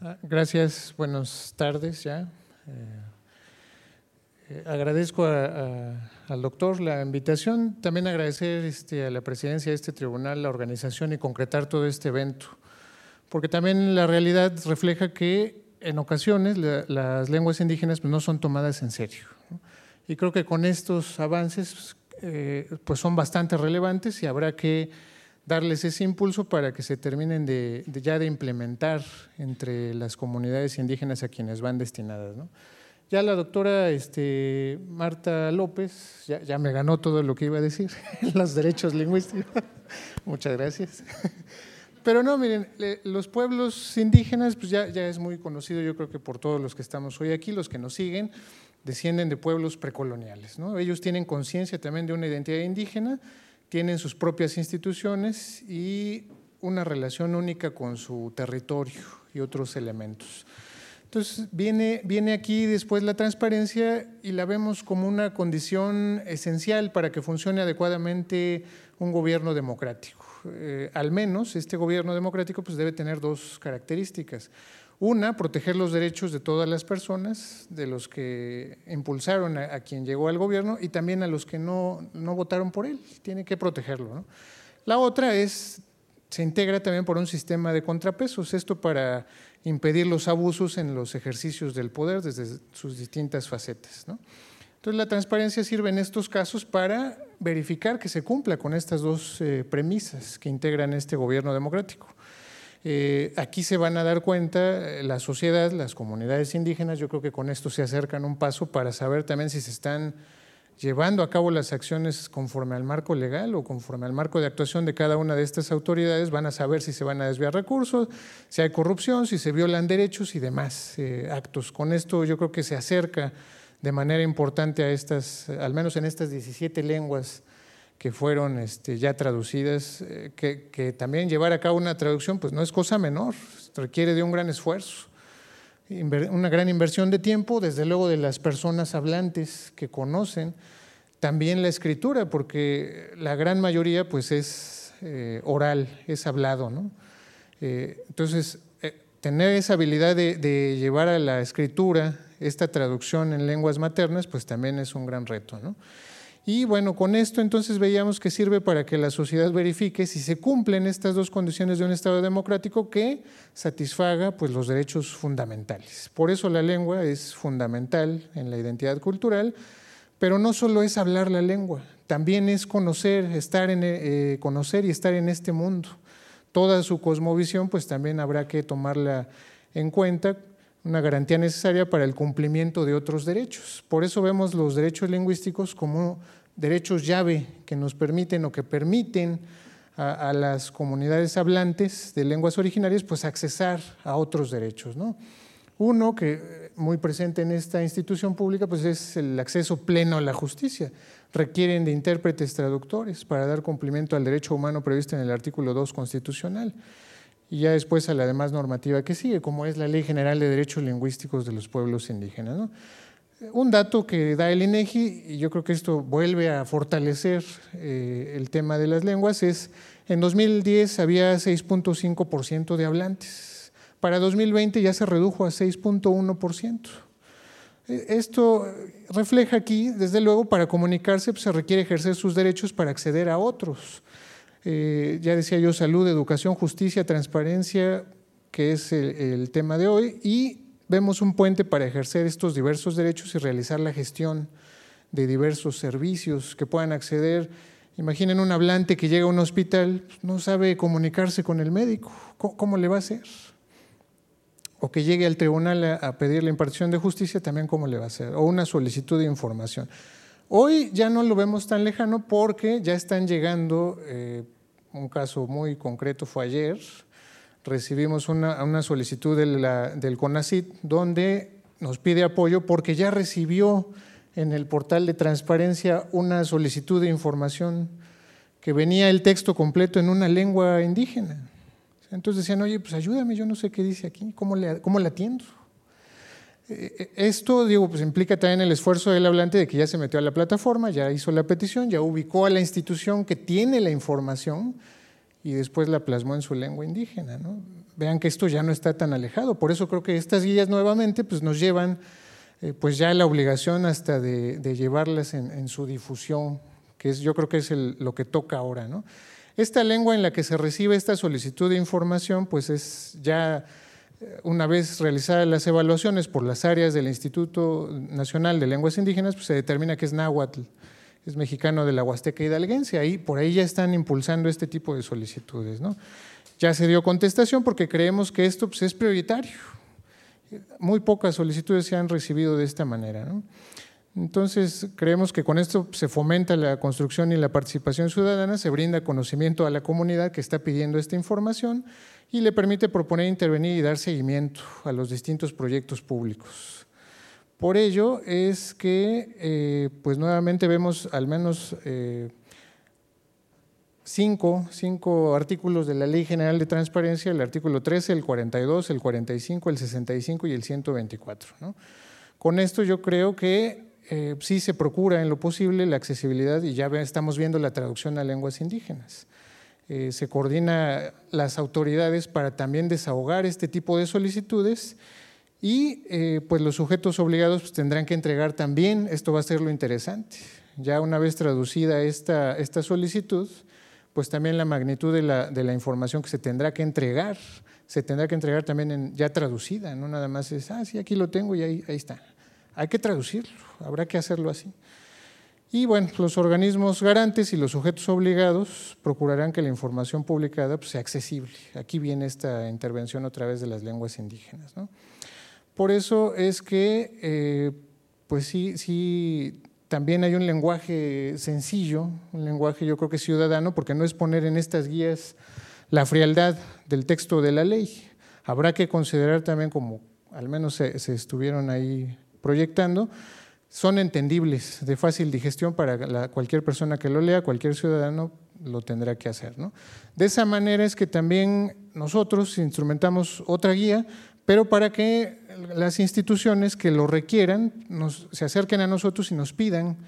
Ah, gracias, buenas tardes ya. Eh, agradezco al doctor la invitación, también agradecer este, a la presidencia de este tribunal, la organización y concretar todo este evento, porque también la realidad refleja que en ocasiones las lenguas indígenas pues, no son tomadas en serio. Y creo que con estos avances eh, pues son bastante relevantes y habrá que darles ese impulso para que se terminen de, ya de implementar entre las comunidades indígenas a quienes van destinadas. Ya la doctora este, Marta López ya, me ganó todo lo que iba a decir, los derechos lingüísticos. Muchas gracias. Pero no, miren, los pueblos indígenas, pues ya, ya es muy conocido, yo creo que por todos los que estamos hoy aquí, los que nos siguen, descienden de pueblos precoloniales. ¿no? Ellos tienen conciencia también de una identidad indígena tienen sus propias instituciones y una relación única con su territorio y otros elementos. Entonces, viene, viene aquí después la transparencia y la vemos como una condición esencial para que funcione adecuadamente un gobierno democrático. Eh, al menos este gobierno democrático pues, debe tener dos características. Una, proteger los derechos de todas las personas, de los que impulsaron a, quien llegó al gobierno y también a los que no, no votaron por él. Tiene que protegerlo. La otra es, se integra también por un sistema de contrapesos, esto para impedir los abusos en los ejercicios del poder desde sus distintas facetas. Entonces, la transparencia sirve en estos casos para verificar que se cumpla con estas dos eh, premisas que integran este gobierno democrático. Eh, aquí se van a dar cuenta eh, la sociedad, las comunidades indígenas, yo creo que con esto se acercan un paso para saber también si se están llevando a cabo las acciones conforme al marco legal o conforme al marco de actuación de cada una de estas autoridades, van a saber si se van a desviar recursos, si hay corrupción, si se violan derechos y demás eh, actos. Con esto yo creo que se acerca de manera importante a estas, al menos en estas 17 lenguas que fueron este, ya traducidas, eh, que, también llevar a cabo una traducción pues no es cosa menor, requiere de un gran esfuerzo, una gran inversión de tiempo, desde luego de las personas hablantes que conocen también la escritura, porque la gran mayoría pues es eh, oral, es hablado. ¿no? Eh, entonces, tener esa habilidad de, de, llevar a la escritura esta traducción en lenguas maternas, pues también es un gran reto. ¿no? Y bueno, con esto entonces veíamos que sirve para que la sociedad verifique si se cumplen estas dos condiciones de un Estado democrático que satisfaga pues, los derechos fundamentales. Por eso la lengua es fundamental en la identidad cultural, pero no solo es hablar la lengua, también es conocer, estar en, eh, conocer y estar en este mundo. Toda su cosmovisión pues también habrá que tomarla en cuenta una garantía necesaria para el cumplimiento de otros derechos. Por eso vemos los derechos lingüísticos como derechos llave que nos permiten o que permiten a, las comunidades hablantes de lenguas originarias pues accesar a otros derechos. ¿no? Uno que muy presente en esta institución pública pues es el acceso pleno a la justicia. Requieren de intérpretes traductores para dar cumplimiento al derecho humano previsto en el artículo 2 constitucional y ya después a la demás normativa que sigue, como es la Ley General de Derechos Lingüísticos de los Pueblos Indígenas. Un dato que da el INEGI, y yo creo que esto vuelve a fortalecer eh, el tema de las lenguas, es en 2010 había 6.5% de hablantes. Para 2020 ya se redujo a 6.1%. Esto refleja aquí, desde luego, para comunicarse pues, se requiere ejercer sus derechos para acceder a otros. Eh, ya decía yo, salud, educación, justicia, transparencia, que es el, tema de hoy, y vemos un puente para ejercer estos diversos derechos y realizar la gestión de diversos servicios que puedan acceder. Imaginen un hablante que llega a un hospital, no sabe comunicarse con el médico, ¿cómo, le va a hacer? O que llegue al tribunal a, a pedir la impartición de justicia, también cómo le va a hacer, o una solicitud de información. Hoy ya no lo vemos tan lejano porque ya están llegando eh, un caso muy concreto fue ayer, recibimos una, solicitud de la, del CONACIT donde nos pide apoyo porque ya recibió en el portal de transparencia una solicitud de información que venía el texto completo en una lengua indígena. Entonces decían, oye, pues ayúdame, yo no sé qué dice aquí, ¿cómo le, cómo le atiendo? Esto, digo, pues implica también el esfuerzo del hablante de que ya se metió a la plataforma, ya hizo la petición, ya ubicó a la institución que tiene la información y después la plasmó en su lengua indígena. ¿no? Vean que esto ya no está tan alejado. Por eso creo que estas guías nuevamente pues, nos llevan eh, pues ya la obligación hasta de, llevarlas en, su difusión, que es, yo creo que es lo que toca ahora. ¿no? Esta lengua en la que se recibe esta solicitud de información, pues es ya una vez realizadas las evaluaciones por las áreas del Instituto Nacional de Lenguas Indígenas, pues se determina que es náhuatl, es mexicano de la Huasteca Hidalguense. Ahí, por ahí ya están impulsando este tipo de solicitudes. ¿no? Ya se dio contestación porque creemos que esto pues, es prioritario. Muy pocas solicitudes se han recibido de esta manera. Entonces, creemos que con esto se fomenta la construcción y la participación ciudadana, se brinda conocimiento a la comunidad que está pidiendo esta información y le permite proponer, intervenir y dar seguimiento a los distintos proyectos públicos. Por ello es que, eh, pues nuevamente vemos al menos eh, cinco, cinco artículos de la Ley General de Transparencia, el artículo 13, el 42, el 45, el 65 y el 124. ¿no? Con esto yo creo que eh, sí se procura en lo posible la accesibilidad y ya estamos viendo la traducción a lenguas indígenas. Eh, se coordina las autoridades para también desahogar este tipo de solicitudes y eh, pues los sujetos obligados pues, tendrán que entregar también, esto va a ser lo interesante, ya una vez traducida esta, esta solicitud, pues también la magnitud de la, de la, información que se tendrá que entregar, se tendrá que entregar también ya traducida, no nada más es, ah, sí, aquí lo tengo y ahí, ahí está. Hay que traducirlo, habrá que hacerlo así. Y bueno, los organismos garantes y los sujetos obligados procurarán que la información publicada pues, sea accesible. Aquí viene esta intervención otra vez de las lenguas indígenas. ¿no? Por eso es que, eh, pues sí, sí, también hay un lenguaje sencillo, un lenguaje yo creo que ciudadano, porque no es poner en estas guías la frialdad del texto de la ley. Habrá que considerar también como, al menos se estuvieron ahí proyectando, son entendibles, de fácil digestión para cualquier persona que lo lea, cualquier ciudadano lo tendrá que hacer. ¿no? De esa manera es que también nosotros instrumentamos otra guía, pero para que las instituciones que lo requieran nos, se acerquen a nosotros y nos pidan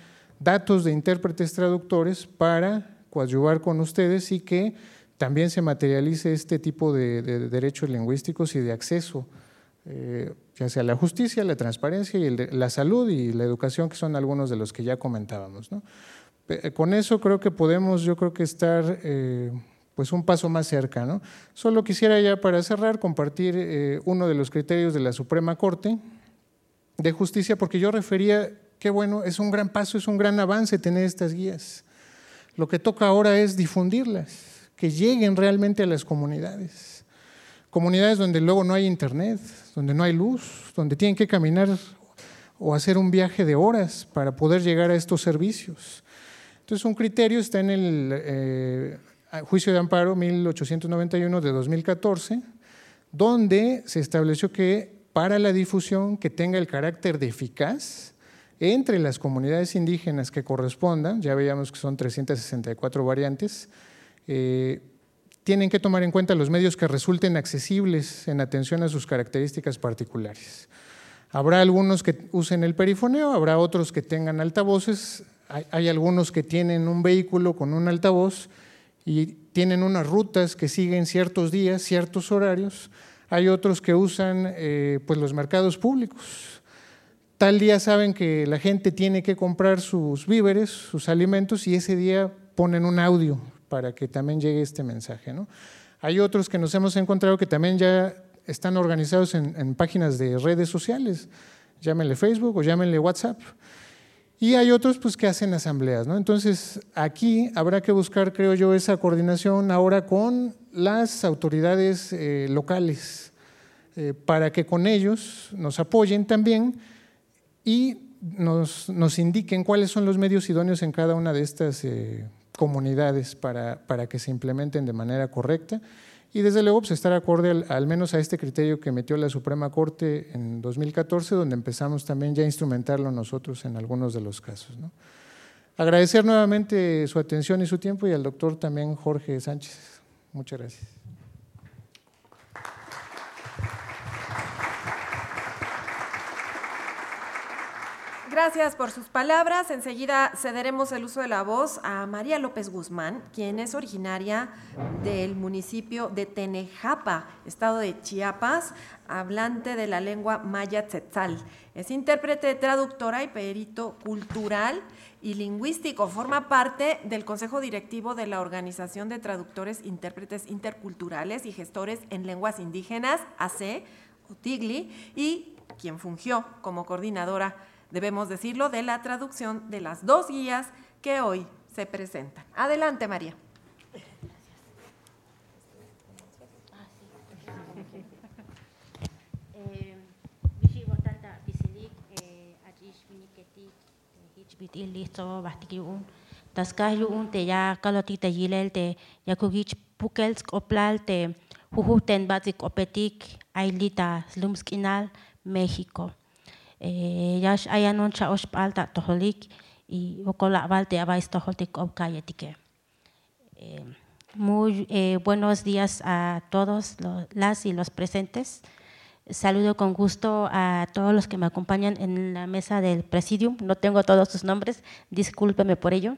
datos de intérpretes traductores para coadyuvar con ustedes y que también se materialice este tipo de, derechos lingüísticos y de acceso, eh, ya sea la justicia, la transparencia y la salud y la educación, que son algunos de los que ya comentábamos. Con eso creo que podemos, yo creo que estar eh, pues un paso más cerca. Solo quisiera ya para cerrar compartir eh, uno de los criterios de la Suprema Corte de Justicia, porque yo refería que bueno, es un gran paso, es un gran avance tener estas guías. Lo que toca ahora es difundirlas, que lleguen realmente a las comunidades. Comunidades donde luego no hay internet, donde no hay luz, donde tienen que caminar o hacer un viaje de horas para poder llegar a estos servicios. Entonces, un criterio está en el eh, juicio de amparo 1891 de 2014, donde se estableció que para la difusión que tenga el carácter de eficaz entre las comunidades indígenas que correspondan, ya veíamos que son 364 variantes, eh, tienen que tomar en cuenta los medios que resulten accesibles en atención a sus características particulares. Habrá algunos que usen el perifoneo, habrá otros que tengan altavoces, hay algunos que tienen un vehículo con un altavoz y tienen unas rutas que siguen ciertos días, ciertos horarios. Hay otros que usan eh, pues los mercados públicos. Tal día saben que la gente tiene que comprar sus víveres, sus alimentos, y ese día ponen un audio para que también llegue este mensaje. ¿no? Hay otros que nos hemos encontrado que también ya están organizados en, páginas de redes sociales, llámenle Facebook o llámenle WhatsApp. Y hay otros pues, que hacen asambleas. ¿no? Entonces, aquí habrá que buscar, creo yo, esa coordinación ahora con las autoridades eh, locales, eh, para que con ellos nos apoyen también y nos, nos, indiquen cuáles son los medios idóneos en cada una de estas eh, comunidades para, para que se implementen de manera correcta y desde luego pues, estar acorde al, menos a este criterio que metió la Suprema Corte en 2014, donde empezamos también ya a instrumentarlo nosotros en algunos de los casos. Agradecer nuevamente su atención y su tiempo y al doctor también Jorge Sánchez. Muchas gracias. Gracias por sus palabras. Enseguida cederemos el uso de la voz a María López Guzmán, quien es originaria del municipio de Tenejapa, estado de Chiapas, hablante de la lengua maya tzetzal. Es intérprete, traductora y perito cultural y lingüístico. Forma parte del Consejo Directivo de la Organización de Traductores, Intérpretes Interculturales y Gestores en Lenguas Indígenas, AC, o y quien fungió como coordinadora debemos decirlo, de la traducción de las dos guías que hoy se presentan. Adelante, María. listo bastiki un taskas un te ya kaloti te yilel te yakugich pukels oplal te jujusten batik opetik ailita slumskinal México yash ayanon cha oshpalta toholik y okola valte abais toholtik obkayetike. Eh, muy eh, buenos días a todos los, las y los presentes. Saludo con gusto a todos los que me acompañan en la mesa del presidium. No tengo todos sus nombres, discúlpeme por ello,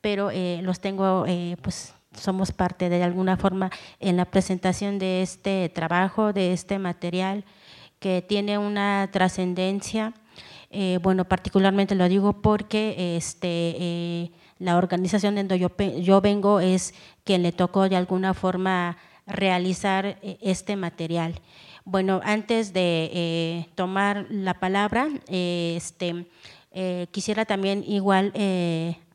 pero eh, los tengo, eh, pues somos parte de alguna forma en la presentación de este trabajo, de este material que tiene una trascendencia, eh, bueno, particularmente lo digo porque este, eh, la organización donde yo, yo vengo es quien le tocó de alguna forma realizar eh, este material. Bueno, antes de tomar la palabra, este, quisiera también igual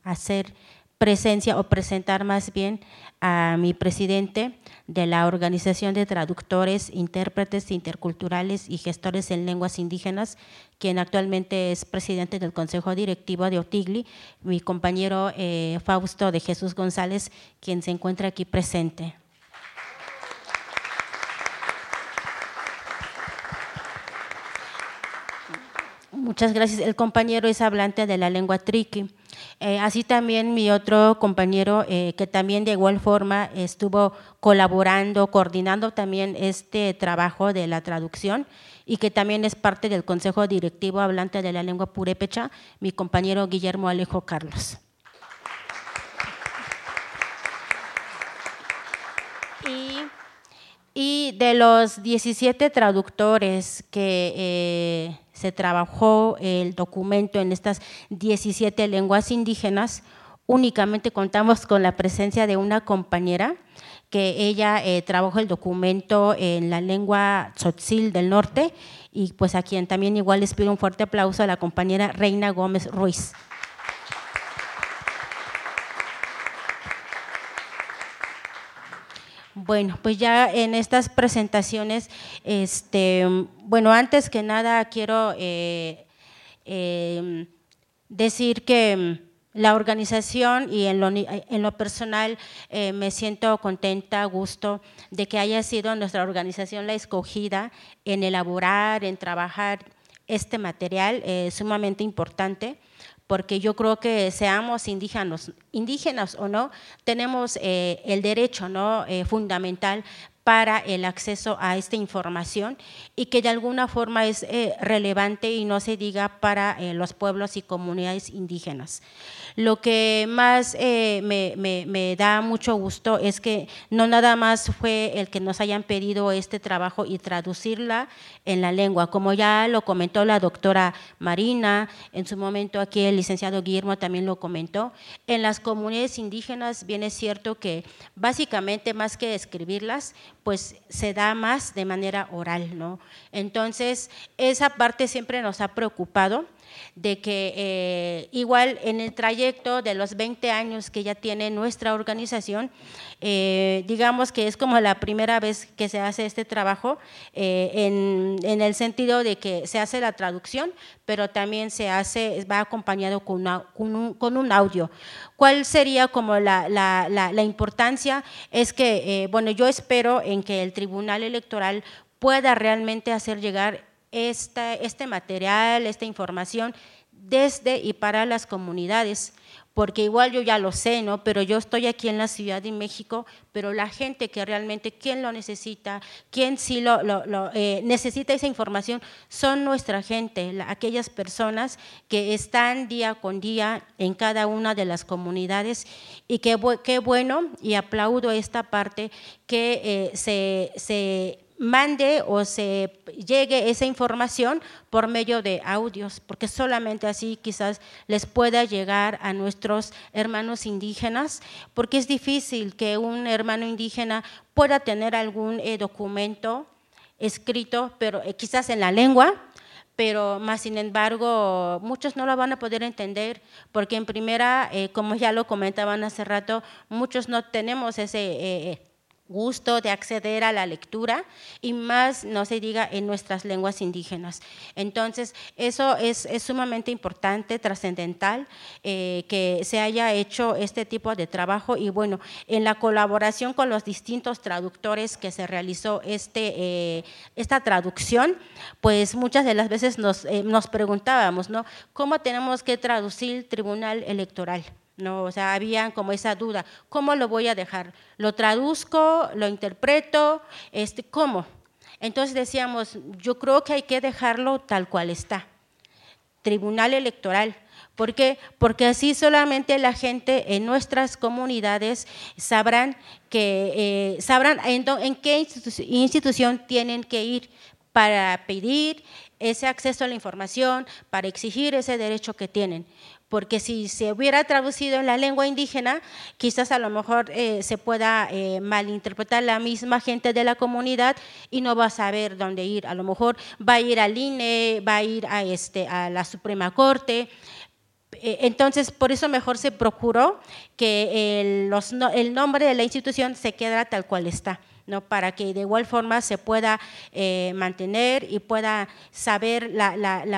hacer presencia o presentar más bien a mi presidente, de la Organización de Traductores, Intérpretes Interculturales y Gestores en Lenguas Indígenas, quien actualmente es presidente del Consejo Directivo de Otigli, mi compañero eh, Fausto de Jesús González, quien se encuentra aquí presente. Muchas gracias. El compañero es hablante de la lengua triqui. Eh, así también mi otro compañero, eh, que también de igual forma estuvo colaborando, coordinando también este trabajo de la traducción y que también es parte del Consejo Directivo Hablante de la Lengua Purépecha, mi compañero Guillermo Alejo Carlos. Y, de los 17 traductores que eh, se trabajó el documento en estas 17 lenguas indígenas, únicamente contamos con la presencia de una compañera que ella eh, trabajó el documento en la lengua tzotzil del norte y pues a quien también igual les pido un fuerte aplauso a la compañera Reina Gómez Ruiz. Bueno, pues ya en estas presentaciones, este, bueno, antes que nada quiero eh, em, decir que la organización y en lo, personal eh, me siento contenta, gusto de que haya sido nuestra organización la escogida en elaborar, en trabajar este material eh, sumamente importante porque yo creo que seamos indígenas, indígenas o no, tenemos eh, el derecho ¿no? Eh, fundamental para el acceso a esta información y que de alguna forma es eh, relevante y no se diga para los pueblos y comunidades indígenas. Lo que más eh, me, da mucho gusto es que no nada más fue el que nos hayan pedido este trabajo y traducirla en la lengua, como ya lo comentó la doctora Marina, en su momento aquí el licenciado Guillermo también lo comentó, en las comunidades indígenas bien es cierto que básicamente más que escribirlas, pues se da más de manera oral, ¿no? Entonces, esa parte siempre nos ha preocupado de que eh, igual en el trayecto de los 20 años que ya tiene nuestra organización, eh, digamos que es como la primera vez que se hace este trabajo eh, en, el sentido de que se hace la traducción, pero también se hace, va acompañado con, con, un, audio. ¿Cuál sería como la, la importancia? Es que, bueno, yo espero en que el Tribunal Electoral pueda realmente hacer llegar este material, esta información desde y para las comunidades, porque igual yo ya lo sé, ¿no? Pero yo estoy aquí en la Ciudad de México, pero la gente que realmente, ¿quién lo necesita? ¿Quién sí lo, eh, necesita esa información? Son nuestra gente, aquellas personas que están día con día en cada una de las comunidades y qué, qué bueno, y aplaudo esta parte, que eh, se, se mande o se llegue esa información por medio de audios, porque solamente así quizás les pueda llegar a nuestros hermanos indígenas, porque es difícil que un hermano indígena pueda tener algún eh, documento escrito, pero eh, quizás en la lengua, pero más sin embargo muchos no lo van a poder entender porque en primera, eh, como ya lo comentaban hace rato, muchos no tenemos ese gusto de acceder a la lectura y más no se diga en nuestras lenguas indígenas. Entonces, eso es, sumamente importante, trascendental, eh, que se haya hecho este tipo de trabajo y bueno, en la colaboración con los distintos traductores que se realizó este, eh, esta traducción, pues muchas de las veces nos, eh, nos preguntábamos, ¿no? ¿Cómo tenemos que traducir tribunal electoral? No, o sea, había como esa duda, ¿cómo lo voy a dejar? ¿Lo traduzco? ¿Lo interpreto? Este, ¿Cómo? Entonces decíamos, yo creo que hay que dejarlo tal cual está. Tribunal Electoral. ¿Por qué? Porque así solamente la gente en nuestras comunidades sabrán, que, eh, sabrán en, en qué institución tienen que ir para pedir ese acceso a la información, para exigir ese derecho que tienen porque si se hubiera traducido en la lengua indígena, quizás a lo mejor eh, se pueda eh, malinterpretar la misma gente de la comunidad y no va a saber dónde ir. A lo mejor va a ir al INE, va a ir a, este, a la Suprema Corte. Eh, entonces, por eso mejor se procuró que el, el nombre de la institución se quedara tal cual está. ¿no? para que de igual forma se pueda eh, mantener y pueda saber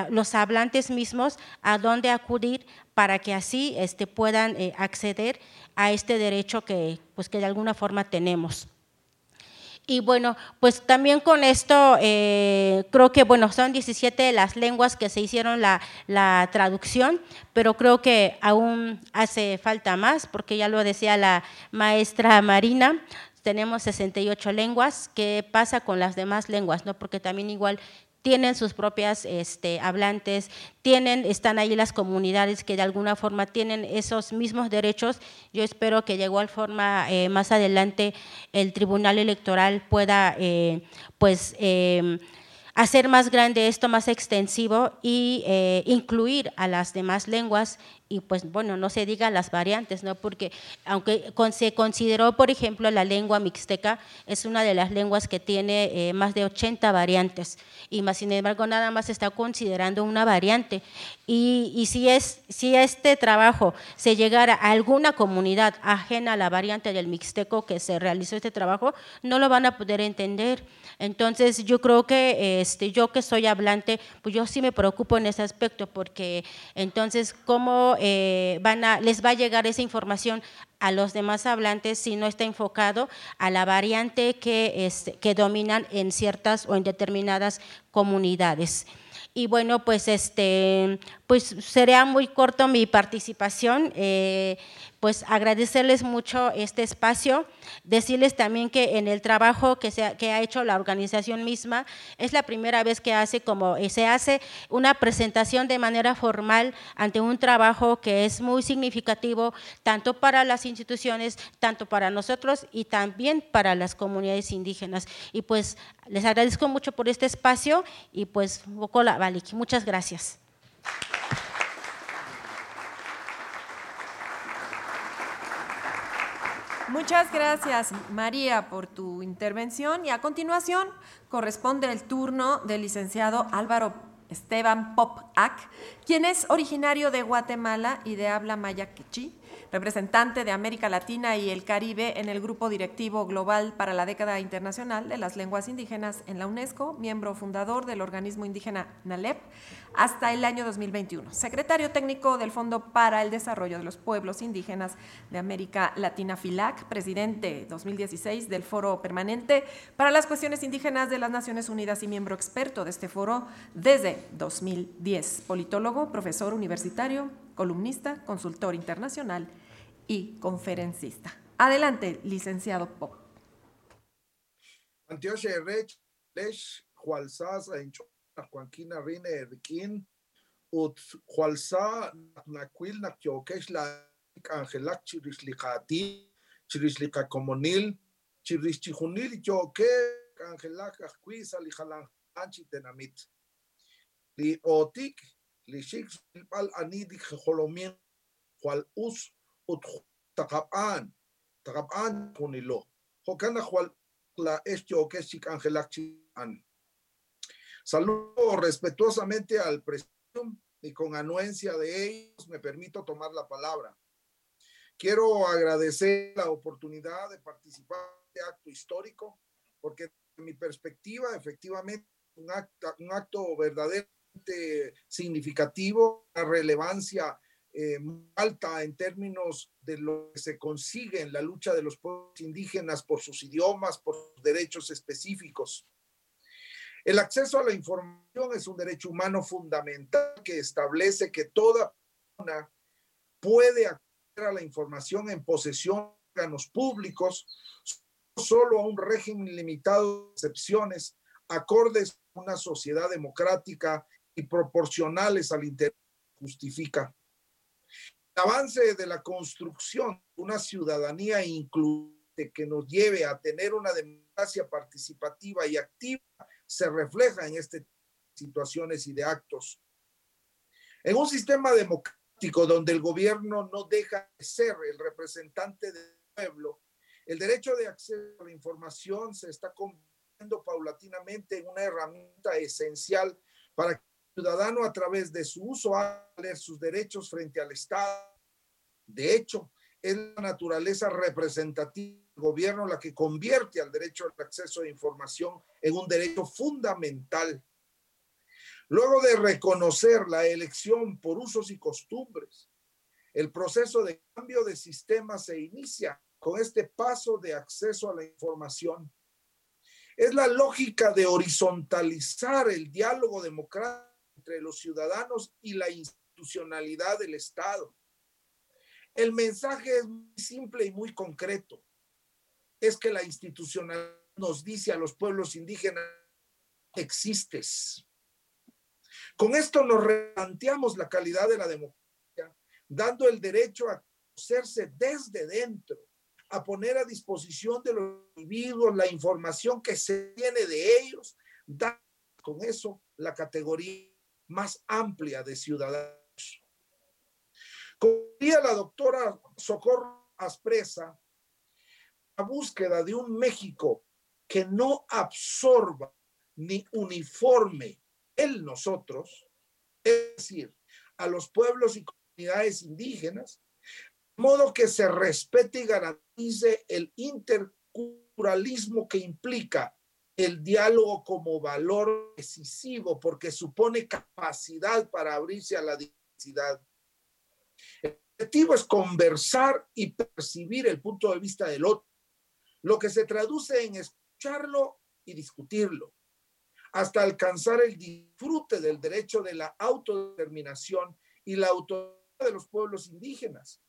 los hablantes mismos a dónde acudir para que así este, puedan eh, acceder a este derecho que, pues, que de alguna forma tenemos. Y bueno, pues también con esto eh, creo que, bueno, son 17 las lenguas que se hicieron la, la, traducción, pero creo que aún hace falta más, porque ya lo decía la maestra Marina, tenemos 68 lenguas, ¿qué pasa con las demás lenguas? ¿no? Porque también igual tienen sus propias este, hablantes, tienen, están ahí las comunidades que de alguna forma tienen esos mismos derechos. Yo espero que de igual forma eh, más adelante el Tribunal Electoral pueda eh, pues em, hacer más grande esto, más extensivo y eh, incluir a las demás lenguas y pues bueno, no se diga las variantes, ¿no? Porque aunque se consideró, por ejemplo, la lengua mixteca es una de las lenguas que tiene eh, más de 80 variantes y más sin embargo nada más está considerando una variante y, y, si, es, si este trabajo se llegara a alguna comunidad ajena a la variante del mixteco que se realizó este trabajo, no lo van a poder entender. Entonces yo creo que este, yo que soy hablante, pues yo sí me preocupo en ese aspecto porque entonces cómo eh, van a, les va a llegar esa información a los demás hablantes si no está enfocado a la variante que, que dominan en ciertas o en determinadas comunidades. Y bueno, pues, este, pues sería muy corto mi participación. Eh, pues agradecerles mucho este espacio, decirles también que en el trabajo que, se que ha hecho la organización misma, es la primera vez que hace como eh, se hace una presentación de manera formal ante un trabajo que es muy significativo tanto para las instituciones, tanto para nosotros y también para las comunidades indígenas. Y pues les agradezco mucho por este espacio y pues Bocola Balik. Muchas gracias. Muchas gracias, María, por tu intervención. Y a continuación corresponde el turno del licenciado Álvaro Esteban Popac, quien es originario de Guatemala y de habla maya quechí representante de América Latina y el Caribe en el Grupo Directivo Global para la Década Internacional de las Lenguas Indígenas en la UNESCO, miembro fundador del organismo indígena NALEP hasta el año 2021, secretario técnico del Fondo para el Desarrollo de los Pueblos Indígenas de América Latina FILAC, presidente 2016 del Foro Permanente para las Cuestiones Indígenas de las Naciones Unidas y miembro experto de este foro desde 2010, politólogo, profesor universitario, columnista, consultor internacional y conferencista. Adelante, licenciado Pop. Antioche Rech, Lesh, Jualsasa, Juanquina Rine Erquín, Ut Jualsa, Naquil, Naquioquesh, la Angelac, Chirislicati, Chirislica Comonil, Chirischijunil, Yoque, Angelac, Acuisa, Lijalan, Anchi, Tenamit. Li Otik, Li Shix, Pal Anidik, Jolomien, Jual Us, taqap'an taqap'an junilo. Jokana jual la estio que si an. Saludo respetuosamente al presidente y con anuencia de ellos me permito tomar la palabra. Quiero agradecer la oportunidad de participar en este acto histórico porque en mi perspectiva efectivamente un acto, un acto verdaderamente significativo, una relevancia eh, alta en términos de lo que se consigue en la lucha de los pueblos indígenas por sus idiomas, por sus derechos específicos. El acceso a la información es un derecho humano fundamental que establece que toda persona puede acceder a la información en posesión de órganos públicos, solo a un régimen limitado de excepciones, acordes a una sociedad democrática y proporcionales al interés que justifica avance de la construcción de una ciudadanía incluyente que nos lleve a tener una democracia participativa y activa se refleja en estas situaciones y de actos. En un sistema democrático donde el gobierno no deja de ser el representante del pueblo, el derecho de acceso a la información se está convirtiendo paulatinamente en una herramienta esencial para que ciudadano a través de su uso a sus derechos frente al Estado. De hecho, es la naturaleza representativa del gobierno la que convierte al derecho al acceso a información en un derecho fundamental. Luego de reconocer la elección por usos y costumbres, el proceso de cambio de sistema se inicia con este paso de acceso a la información. Es la lógica de horizontalizar el diálogo democrático entre los ciudadanos y la institucionalidad del Estado. El mensaje es simple y muy concreto. Es que la institucionalidad nos dice a los pueblos indígenas, existes. Con esto nos replanteamos la calidad de la democracia, dando el derecho a conocerse desde dentro, a poner a disposición de los individuos la información que se tiene de ellos, dando con eso la categoría más amplia de ciudadanos. Como diría la doctora Socorro Aspresa, la búsqueda de un México que no absorba ni uniforme el nosotros, es decir, a los pueblos y comunidades indígenas, de modo que se respete y garantice el interculturalismo que implica el diálogo como valor decisivo, porque supone capacidad para abrirse a la diversidad. El objetivo es conversar y percibir el punto de vista del otro, lo que se traduce en escucharlo y discutirlo hasta alcanzar el disfrute del derecho de la autodeterminación y la autonomía de los pueblos indígenas,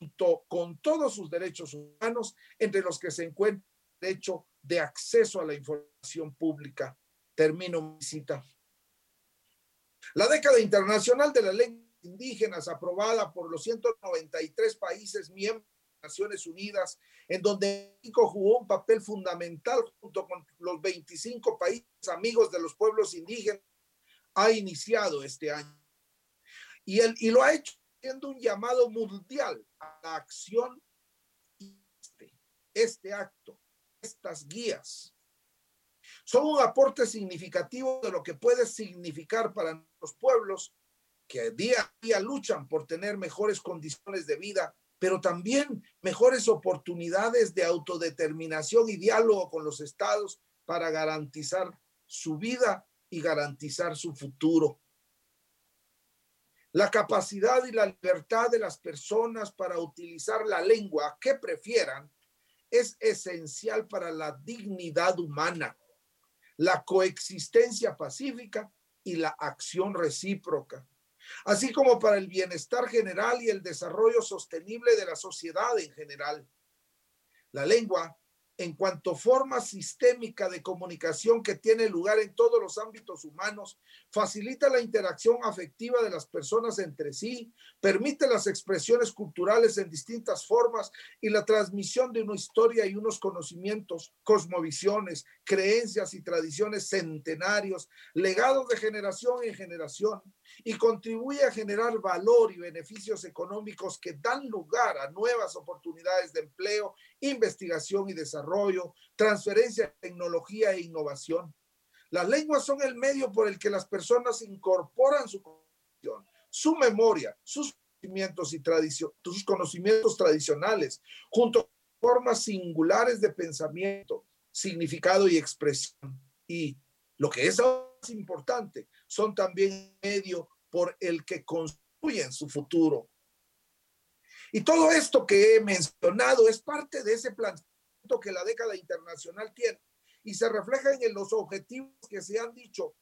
junto con todos sus derechos humanos, entre los que se encuentra el derecho de acceso a la información pública. Termino mi cita. La década internacional de las lenguas indígenas, aprobada por los 193 países miembros Naciones Unidas, en donde México jugó un papel fundamental junto con los 25 países amigos de los pueblos indígenas, ha iniciado este año. Y, él, y lo ha hecho siendo un llamado mundial a la acción este, este acto, estas guías. Son un aporte significativo de lo que puede significar para los pueblos que día a día luchan por tener mejores condiciones de vida pero también mejores oportunidades de autodeterminación y diálogo con los estados para garantizar su vida y garantizar su futuro. La capacidad y la libertad de las personas para utilizar la lengua que prefieran es esencial para la dignidad humana, la coexistencia pacífica y la acción recíproca así como para el bienestar general y el desarrollo sostenible de la sociedad en general. La lengua en cuanto forma sistémica de comunicación que tiene lugar en todos los ámbitos humanos, facilita la interacción afectiva de las personas entre sí, permite las expresiones culturales en distintas formas y la transmisión de una historia y unos conocimientos, cosmovisiones, creencias y tradiciones centenarios, legados de generación en generación, y contribuye a generar valor y beneficios económicos que dan lugar a nuevas oportunidades de empleo, investigación y desarrollo, transferencia de tecnología e innovación. Las lenguas son el medio por el que las personas incorporan su su memoria, sus conocimientos y tradición, sus conocimientos tradicionales, junto con formas singulares de pensamiento, significado y expresión. Y lo que es más importante, son también medio por el que construyen su futuro. Y todo esto que he mencionado es parte de ese que la década internacional tiene y se refleja en los objetivos que se han dicho.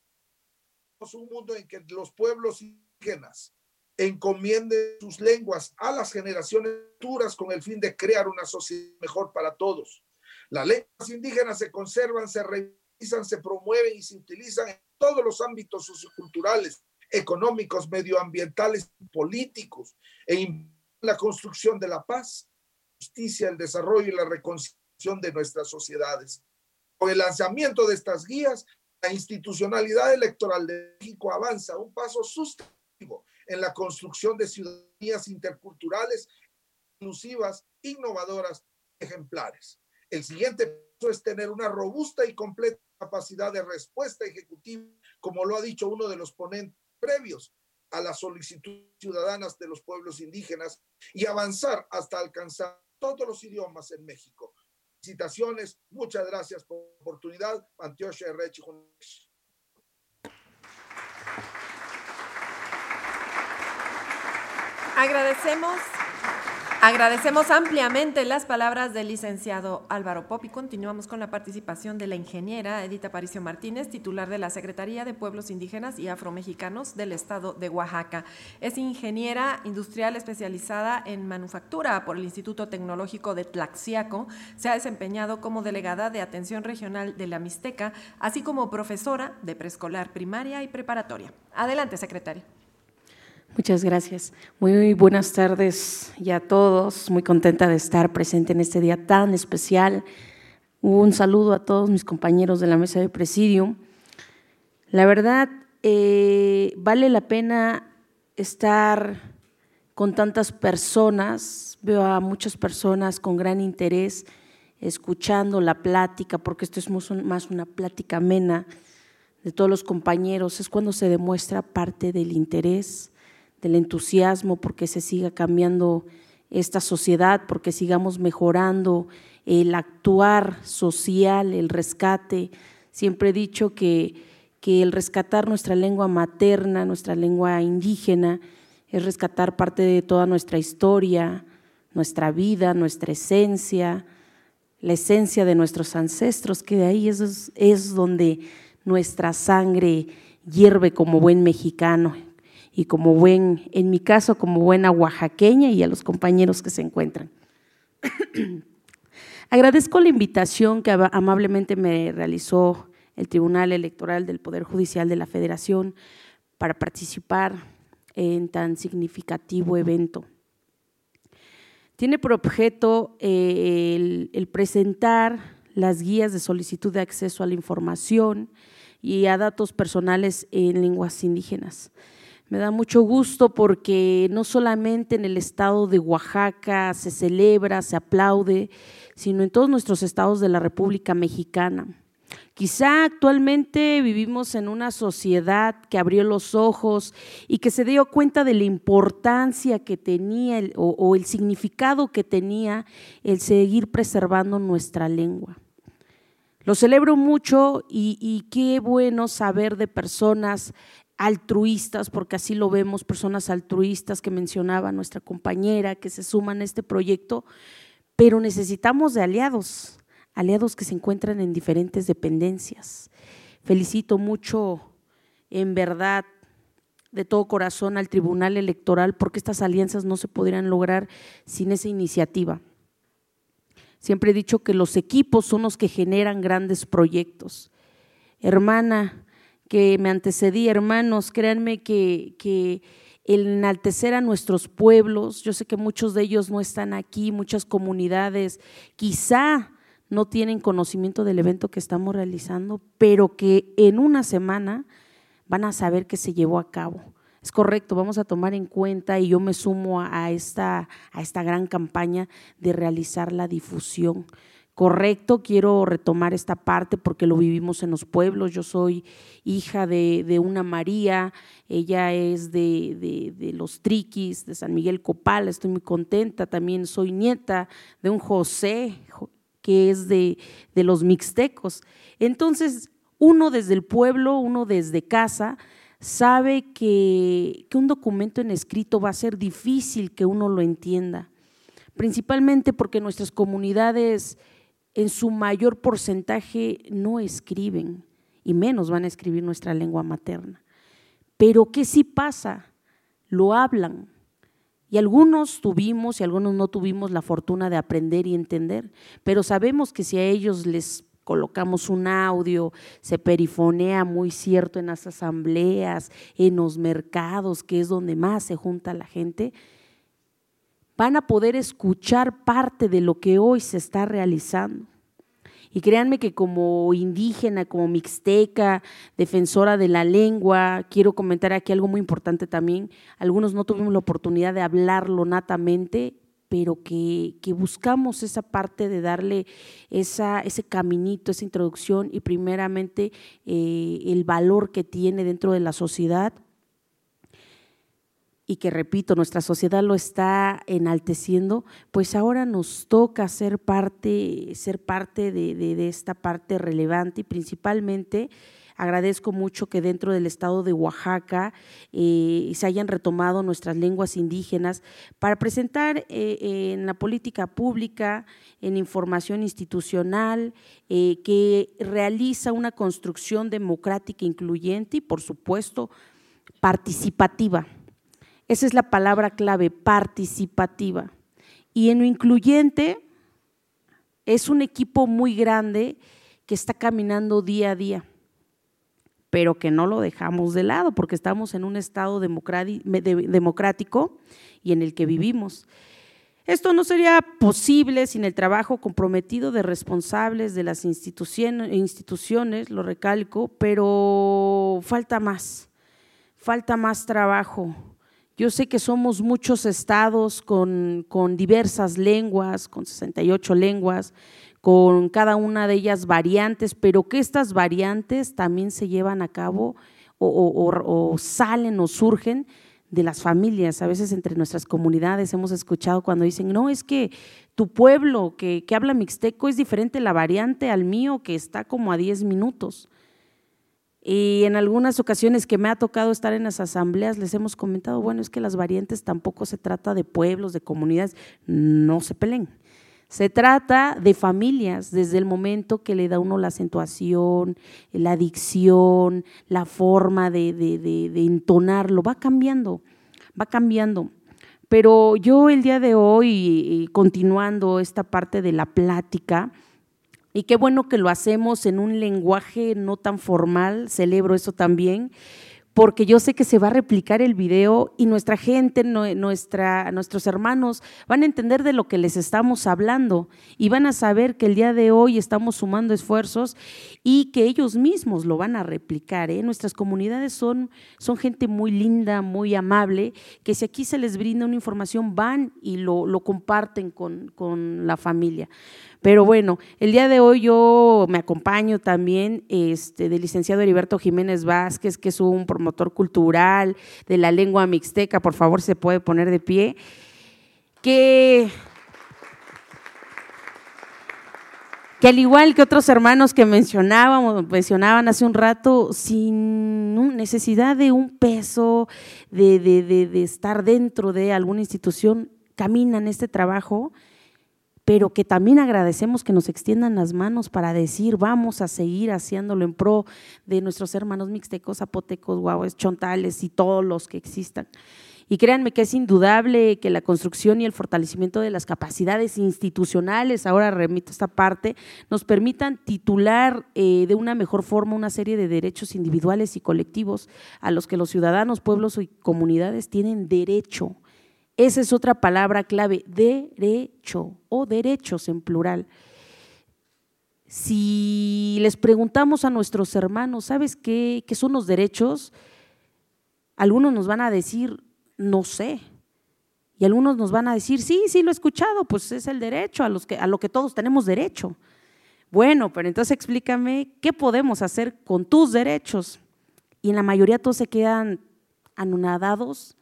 Es un mundo en que los pueblos indígenas encomienden sus lenguas a las generaciones futuras con el fin de crear una sociedad mejor para todos. Las lenguas indígenas se conservan, se revisan, se promueven y se utilizan en todos los ámbitos socioculturales, económicos, medioambientales, políticos, e la construcción de la paz, justicia, el desarrollo y la reconciliación de nuestras sociedades. Con el lanzamiento de estas guías, la institucionalidad electoral de México avanza un paso sustantivo en la construcción de ciudadanías interculturales, inclusivas, innovadoras, ejemplares. El siguiente paso es tener una robusta y completa capacidad de respuesta ejecutiva, como lo ha dicho uno de los ponentes previos a las solicitudes ciudadanas de los pueblos indígenas y avanzar hasta alcanzar todos los idiomas en México. Felicitaciones, muchas gracias por la oportunidad. Antioche Rechi Agradecemos Agradecemos ampliamente las palabras del licenciado Álvaro Pop y continuamos con la participación de la ingeniera Edita Paricio Martínez, titular de la Secretaría de Pueblos Indígenas y Afromexicanos del Estado de Oaxaca. Es ingeniera industrial especializada en manufactura por el Instituto Tecnológico de Tlaxiaco. Se ha desempeñado como delegada de atención regional de la Mixteca, así como profesora de preescolar primaria y preparatoria. Adelante, secretaria. Muchas gracias. Muy buenas tardes ya a todos. Muy contenta de estar presente en este día tan especial. Un saludo a todos mis compañeros de la mesa de presidio. La verdad, eh, vale la pena estar con tantas personas. Veo a muchas personas con gran interés escuchando la plática, porque esto es más una plática amena de todos los compañeros. Es cuando se demuestra parte del interés del entusiasmo porque se siga cambiando esta sociedad, porque sigamos mejorando el actuar social, el rescate. Siempre he dicho que, que el rescatar nuestra lengua materna, nuestra lengua indígena, es rescatar parte de toda nuestra historia, nuestra vida, nuestra esencia, la esencia de nuestros ancestros, que de ahí es, es donde nuestra sangre hierve como buen mexicano y como buen, en mi caso, como buena oaxaqueña y a los compañeros que se encuentran. Agradezco la invitación que amablemente me realizó el Tribunal Electoral del Poder Judicial de la Federación para participar en tan significativo evento. Tiene por objeto eh, el, el presentar las guías de solicitud de acceso a la información y a datos personales en lenguas indígenas. Me da mucho gusto porque no solamente en el estado de Oaxaca se celebra, se aplaude, sino en todos nuestros estados de la República Mexicana. Quizá actualmente vivimos en una sociedad que abrió los ojos y que se dio cuenta de la importancia que tenía o, el significado que tenía el seguir preservando nuestra lengua. Lo celebro mucho y, qué bueno saber de personas altruistas, porque así lo vemos, personas altruistas que mencionaba nuestra compañera, que se suman a este proyecto, pero necesitamos de aliados, aliados que se encuentran en diferentes dependencias. Felicito mucho, en verdad, de todo corazón al Tribunal Electoral, porque estas alianzas no se podrían lograr sin esa iniciativa. Siempre he dicho que los equipos son los que generan grandes proyectos. Hermana, que me antecedí, hermanos, créanme que, que el enaltecer a nuestros pueblos, yo sé que muchos de ellos no están aquí, muchas comunidades quizá no tienen conocimiento del evento que estamos realizando, pero que en una semana van a saber que se llevó a cabo. Es correcto, vamos a tomar en cuenta y yo me sumo a esta, a esta gran campaña de realizar la difusión correcto, quiero retomar esta parte porque lo vivimos en los pueblos. Yo soy hija de, una María, ella es de, los Triquis, de San Miguel Copal, estoy muy contenta. También soy nieta de un José que es de, los mixtecos. Entonces, uno desde el pueblo, uno desde casa, sabe que, que un documento en escrito va a ser difícil que uno lo entienda, principalmente porque nuestras comunidades en su mayor porcentaje no escriben y menos van a escribir nuestra lengua materna. Pero ¿qué sí pasa? Lo hablan. Y algunos tuvimos y algunos no tuvimos la fortuna de aprender y entender, pero sabemos que si a ellos les colocamos un audio, se perifonea muy cierto en las asambleas, en los mercados, que es donde más se junta la gente, van a poder escuchar parte de lo que hoy se está realizando. Y créanme que como indígena, como mixteca, defensora de la lengua, quiero comentar aquí algo muy importante también. Algunos no tuvimos la oportunidad de hablarlo natamente, pero que, buscamos esa parte de darle esa, ese caminito, esa introducción y primeramente eh, el valor que tiene dentro de la sociedad y que repito, nuestra sociedad lo está enalteciendo, pues ahora nos toca ser parte, ser parte de, esta parte relevante y principalmente Agradezco mucho que dentro del estado de Oaxaca eh, se hayan retomado nuestras lenguas indígenas para presentar eh, en la política pública, en información institucional, eh, que realiza una construcción democrática incluyente y, por supuesto, participativa. Esa es la palabra clave, participativa. Y en lo incluyente es un equipo muy grande que está caminando día a día, pero que no lo dejamos de lado porque estamos en un estado democrático y en el que vivimos. Esto no sería posible sin el trabajo comprometido de responsables de las instituciones, lo recalco, pero falta más, falta más trabajo. Yo sé que somos muchos estados con, con diversas lenguas, con 68 lenguas, con cada una de ellas variantes, pero que estas variantes también se llevan a cabo o, salen o surgen de las familias. A veces entre nuestras comunidades hemos escuchado cuando dicen, no, es que tu pueblo que, que habla mixteco es diferente la variante al mío que está como a 10 minutos. Y en algunas ocasiones que me ha tocado estar en las asambleas, les hemos comentado, bueno, es que las variantes tampoco se trata de pueblos, de comunidades, no se peleen. Se trata de familias desde el momento que le da uno la acentuación, la dicción, la forma de, de, entonarlo, va cambiando, va cambiando. Pero yo el día de hoy, continuando esta parte de la plática, y qué bueno que lo hacemos en un lenguaje no tan formal, celebro eso también, porque yo sé que se va a replicar el video y nuestra gente, nuestra, nuestros hermanos van a entender de lo que les estamos hablando y van a saber que el día de hoy estamos sumando esfuerzos y que ellos mismos lo van a replicar. ¿eh? Nuestras comunidades son, son gente muy linda, muy amable, que si aquí se les brinda una información van y lo, lo comparten con, con la familia. Pero bueno, el día de hoy yo me acompaño también este, del licenciado Heriberto Jiménez Vázquez, que es un promotor cultural de la lengua mixteca, por favor se puede poner de pie, que, que al igual que otros hermanos que mencionábamos, mencionaban hace un rato, sin necesidad de un peso, de, de, de, de estar dentro de alguna institución, caminan este trabajo pero que también agradecemos que nos extiendan las manos para decir, vamos a seguir haciéndolo en pro de nuestros hermanos mixtecos, zapotecos, guaues, chontales y todos los que existan. Y créanme que es indudable que la construcción y el fortalecimiento de las capacidades institucionales, ahora remito esta parte, nos permitan titular eh, de una mejor forma una serie de derechos individuales y colectivos a los que los ciudadanos, pueblos y comunidades tienen derecho esa es otra palabra clave, derecho o derechos en plural. Si les preguntamos a nuestros hermanos, ¿sabes qué, son los derechos? Algunos nos van a decir, no sé. Y algunos nos van a decir, sí, sí, lo he escuchado, pues es el derecho a, a lo que todos tenemos derecho. Bueno, pero entonces explícame qué podemos hacer con tus derechos. Y en la mayoría todos se quedan anonadados,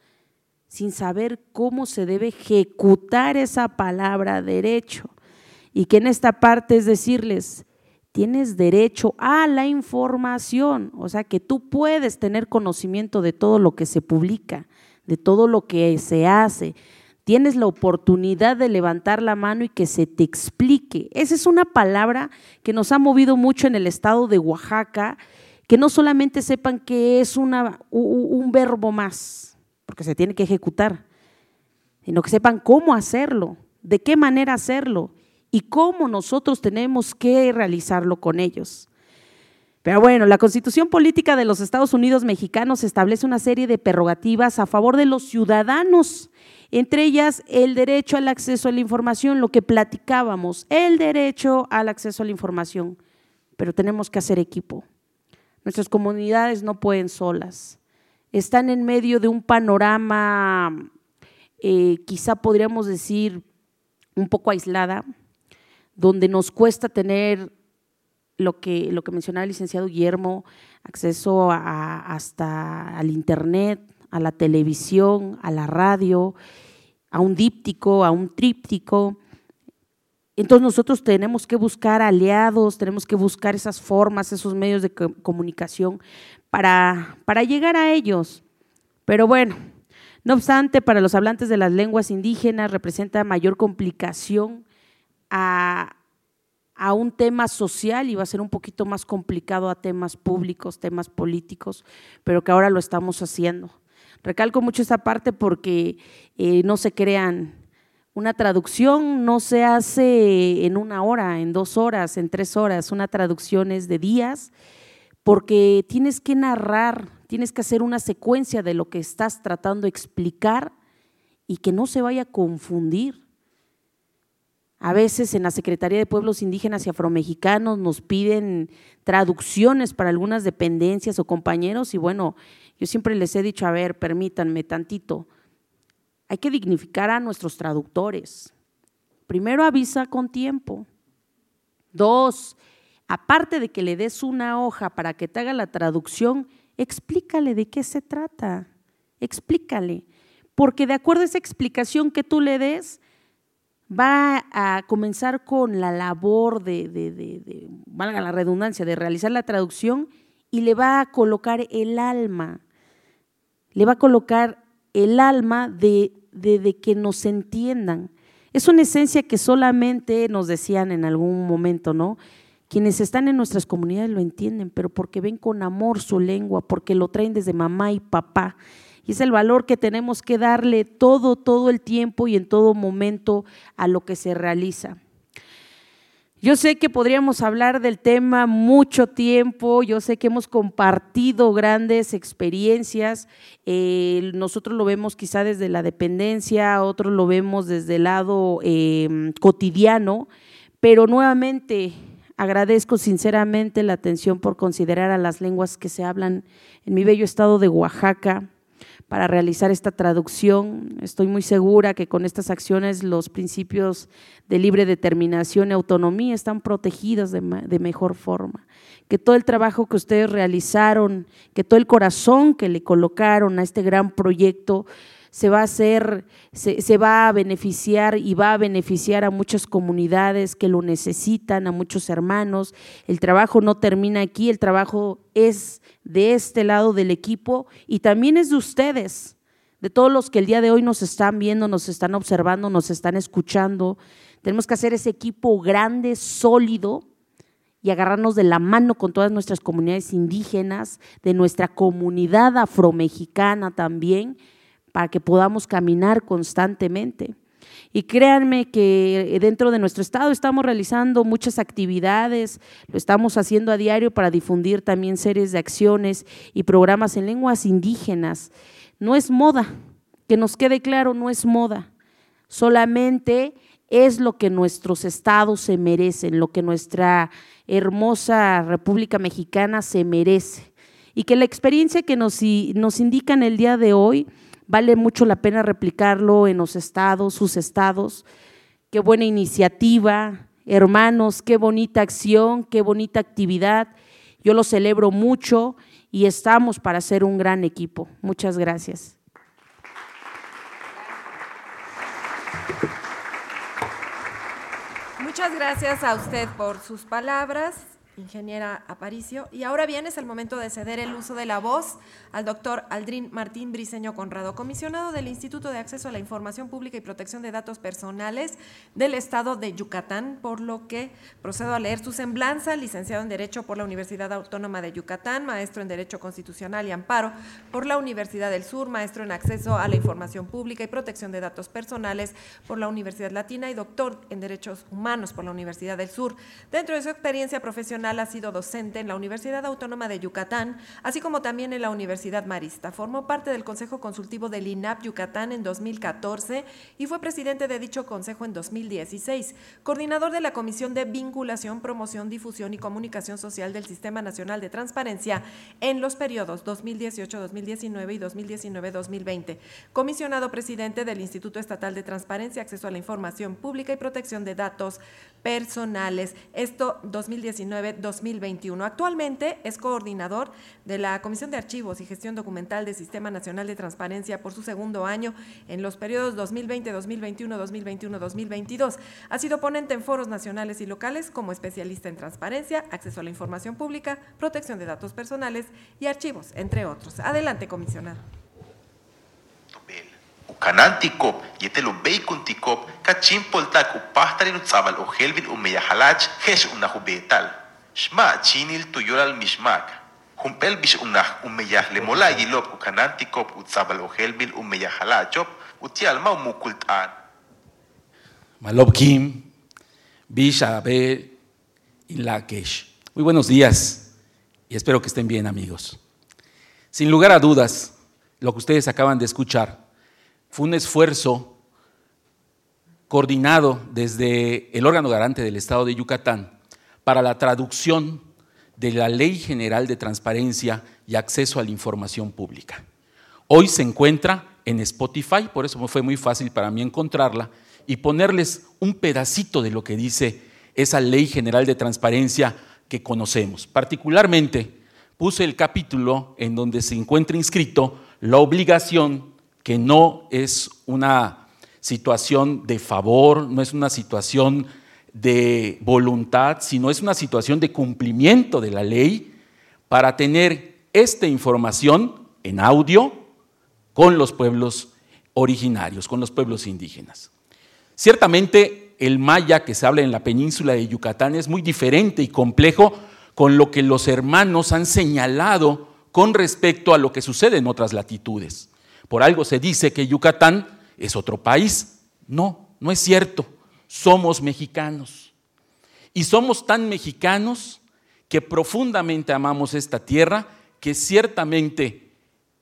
sin saber cómo se debe ejecutar esa palabra derecho. Y que en esta parte es decirles, tienes derecho a la información, o sea que tú puedes tener conocimiento de todo lo que se publica, de todo lo que se hace. Tienes la oportunidad de levantar la mano y que se te explique. Esa es una palabra que nos ha movido mucho en el estado de Oaxaca, que no solamente sepan que es una, un verbo más, porque se tiene que ejecutar, sino que sepan cómo hacerlo, de qué manera hacerlo y cómo nosotros tenemos que realizarlo con ellos. Pero bueno, la Constitución Política de los Estados Unidos Mexicanos establece una serie de prerrogativas a favor de los ciudadanos, entre ellas el derecho al acceso a la información, lo que platicábamos, el derecho al acceso a la información. Pero tenemos que hacer equipo. Nuestras comunidades no pueden solas están en medio de un panorama, eh, quizá podríamos decir, un poco aislada, donde nos cuesta tener lo que, lo que mencionaba el licenciado Guillermo, acceso hasta al Internet, a la televisión, a la radio, a un díptico, a un tríptico. Entonces nosotros tenemos que buscar aliados, tenemos que buscar esas formas, esos medios de comunicación para, para llegar a ellos. Pero bueno, no obstante, para los hablantes de las lenguas indígenas representa mayor complicación a, a un tema social y va a ser un poquito más complicado a temas públicos, temas políticos, pero que ahora lo estamos haciendo. Recalco mucho esta parte porque eh, no se crean, una traducción no se hace en una hora, en dos horas, en tres horas, una traducción es de días, porque tienes que narrar, tienes que hacer una secuencia de lo que estás tratando de explicar y que no se vaya a confundir. A veces en la Secretaría de Pueblos Indígenas y Afromexicanos nos piden traducciones para algunas dependencias o compañeros y bueno, yo siempre les he dicho, a ver, permítanme tantito, hay que dignificar a nuestros traductores. Primero avisa con tiempo. Dos, aparte de que le des una hoja para que te haga la traducción, explícale de qué se trata. Explícale. Porque de acuerdo a esa explicación que tú le des, va a comenzar con la labor de, valga la redundancia, de realizar la traducción y le va a colocar el alma, le va a colocar el alma de, de que nos entiendan. Es una esencia que solamente nos decían en algún momento, ¿no? Quienes están en nuestras comunidades lo entienden, pero porque ven con amor su lengua, porque lo traen desde mamá y papá y es el valor que tenemos que darle todo, todo el tiempo y en todo momento a lo que se realiza. Yo sé que podríamos hablar del tema mucho tiempo, yo sé que hemos compartido grandes experiencias, eh, nosotros lo vemos quizá desde la dependencia, otros lo vemos desde el lado eh, cotidiano, pero nuevamente agradezco sinceramente la atención por considerar a las lenguas que se hablan en mi bello estado de Oaxaca, para realizar esta traducción. Estoy muy segura que con estas acciones los principios de libre determinación y autonomía están protegidos de, mejor forma. Que todo el trabajo que ustedes realizaron, que todo el corazón que le colocaron a este gran proyecto se va a hacer, se, va a beneficiar y va a beneficiar a muchas comunidades que lo necesitan, a muchos hermanos. El trabajo no termina aquí, el trabajo es de este lado del equipo y también es de ustedes, de todos los que el día de hoy nos están viendo, nos están observando, nos están escuchando. Tenemos que hacer ese equipo grande, sólido, y agarrarnos de la mano con todas nuestras comunidades indígenas, de nuestra comunidad afromexicana también, para que podamos caminar constantemente. Y créanme que dentro de nuestro estado estamos realizando muchas actividades, lo estamos haciendo a diario para difundir también series de acciones y programas en lenguas indígenas. No es moda, que nos quede claro, no es moda, solamente es lo que nuestros estados se merecen, lo que nuestra hermosa República Mexicana se merece. Y que la experiencia que nos, indican el día de hoy, Vale mucho la pena replicarlo en los estados, sus estados. Qué buena iniciativa, hermanos, qué bonita acción, qué bonita actividad. Yo lo celebro mucho y estamos para ser un gran equipo. Muchas gracias. Muchas gracias a usted por sus palabras ingeniera Aparicio. Y ahora bien es el momento de ceder el uso de la voz al doctor Aldrin Martín Briceño Conrado, comisionado del Instituto de Acceso a la Información Pública y Protección de Datos Personales del Estado de Yucatán, por lo que procedo a leer su semblanza, licenciado en Derecho por la Universidad Autónoma de Yucatán, maestro en Derecho Constitucional y Amparo por la Universidad del Sur, maestro en Acceso a la Información Pública y Protección de Datos Personales por la Universidad Latina y doctor en Derechos Humanos por la Universidad del Sur. Dentro de su experiencia profesional, ha sido docente en la Universidad Autónoma de Yucatán, así como también en la Universidad Marista. Formó parte del Consejo Consultivo del INAP Yucatán en 2014 y fue presidente de dicho consejo en 2016, coordinador de la Comisión de Vinculación, Promoción, Difusión y Comunicación Social del Sistema Nacional de Transparencia en los periodos 2018-2019 y 2019-2020, comisionado presidente del Instituto Estatal de Transparencia, Acceso a la Información Pública y Protección de Datos Personales. Esto 2019 2021. Actualmente es coordinador de la Comisión de Archivos y Gestión Documental del Sistema Nacional de Transparencia por su segundo año en los periodos 2020, 2021, 2021, 2022. Ha sido ponente en foros nacionales y locales como especialista en transparencia, acceso a la información pública, protección de datos personales y archivos, entre otros. Adelante, comisionado. Ukanantikop, yetelo beikuntikop, kachimpoltak upahtarin utzabal o helvin umeyahalach, hesh unahubetal. Shma chinil tuyoral mishmak. Humpel bish unah umeyah lemola yilop ukanantikop utzabal o helvin umeyahalachop, utial ma umukultan. Malob Kim, Bish Abe Lakesh. Muy buenos días y espero que estén bien amigos. Sin lugar a dudas, lo que ustedes acaban de escuchar fue un esfuerzo coordinado desde el órgano garante del Estado de Yucatán para la traducción de la Ley General de Transparencia y Acceso a la Información Pública. Hoy se encuentra en Spotify, por eso fue muy fácil para mí encontrarla y ponerles un pedacito de lo que dice esa Ley General de Transparencia que conocemos. Particularmente puse el capítulo en donde se encuentra inscrito la obligación que no es una situación de favor, no es una situación de voluntad, sino es una situación de cumplimiento de la ley para tener esta información en audio con los pueblos originarios, con los pueblos indígenas. Ciertamente el maya que se habla en la península de Yucatán es muy diferente y complejo con lo que los hermanos han señalado con respecto a lo que sucede en otras latitudes. Por algo se dice que Yucatán es otro país. No, no es cierto. Somos mexicanos. Y somos tan mexicanos que profundamente amamos esta tierra que ciertamente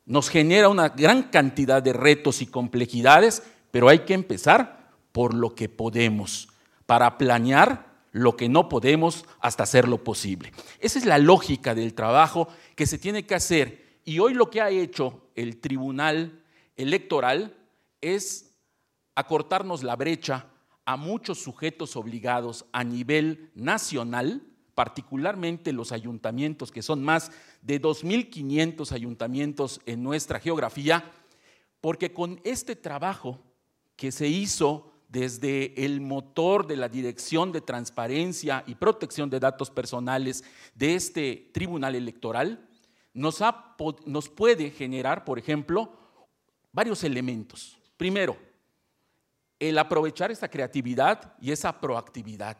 nos genera una gran cantidad de retos y complejidades, pero hay que empezar por lo que podemos, para planear lo que no podemos hasta hacerlo posible. Esa es la lógica del trabajo que se tiene que hacer. Y hoy lo que ha hecho el Tribunal Electoral es acortarnos la brecha a muchos sujetos obligados a nivel nacional, particularmente los ayuntamientos, que son más de 2.500 ayuntamientos en nuestra geografía, porque con este trabajo que se hizo desde el motor de la Dirección de Transparencia y Protección de Datos Personales de este Tribunal Electoral, nos, nos puede generar, por ejemplo, varios elementos. Primero, el aprovechar esa creatividad y esa proactividad.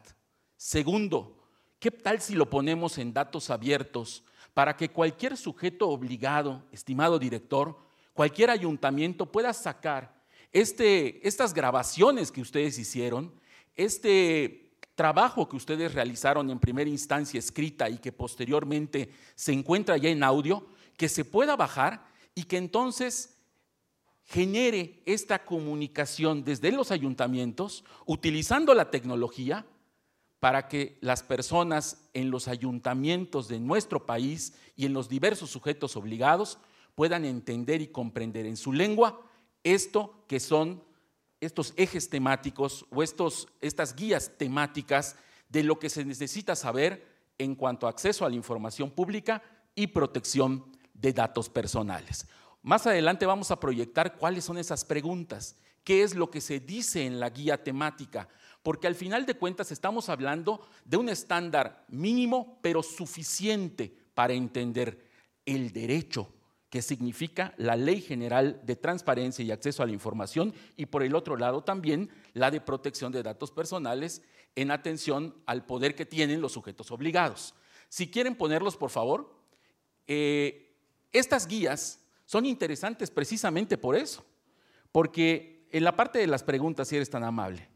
Segundo, ¿qué tal si lo ponemos en datos abiertos para que cualquier sujeto obligado, estimado director, cualquier ayuntamiento pueda sacar este, estas grabaciones que ustedes hicieron, este trabajo que ustedes realizaron en primera instancia escrita y que posteriormente se encuentra ya en audio, que se pueda bajar y que entonces genere esta comunicación desde los ayuntamientos, utilizando la tecnología para que las personas en los ayuntamientos de nuestro país y en los diversos sujetos obligados puedan entender y comprender en su lengua esto que son estos ejes temáticos o estos, estas guías temáticas de lo que se necesita saber en cuanto a acceso a la información pública y protección de datos personales. Más adelante vamos a proyectar cuáles son esas preguntas, qué es lo que se dice en la guía temática, porque al final de cuentas estamos hablando de un estándar mínimo, pero suficiente para entender el derecho que significa la Ley General de Transparencia y Acceso a la Información y por el otro lado también la de protección de datos personales en atención al poder que tienen los sujetos obligados. Si quieren ponerlos, por favor, eh, estas guías son interesantes precisamente por eso, porque en la parte de las preguntas, si eres tan amable,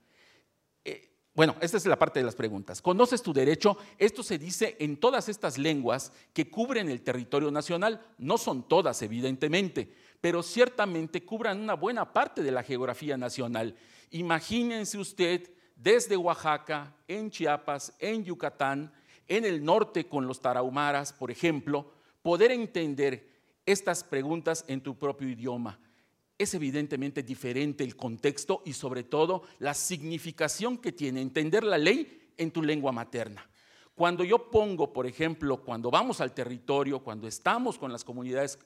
bueno, esta es la parte de las preguntas. ¿Conoces tu derecho? Esto se dice en todas estas lenguas que cubren el territorio nacional. No son todas, evidentemente, pero ciertamente cubran una buena parte de la geografía nacional. Imagínense usted desde Oaxaca, en Chiapas, en Yucatán, en el norte con los tarahumaras, por ejemplo, poder entender estas preguntas en tu propio idioma. Es evidentemente diferente el contexto y sobre todo la significación que tiene entender la ley en tu lengua materna. Cuando yo pongo, por ejemplo, cuando vamos al territorio, cuando estamos con las comunidades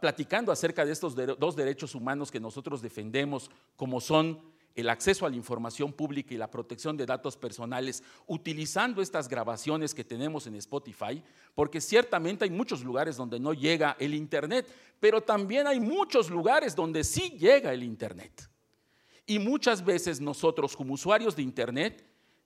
platicando acerca de estos dos derechos humanos que nosotros defendemos, como son el acceso a la información pública y la protección de datos personales utilizando estas grabaciones que tenemos en Spotify, porque ciertamente hay muchos lugares donde no llega el Internet, pero también hay muchos lugares donde sí llega el Internet. Y muchas veces nosotros como usuarios de Internet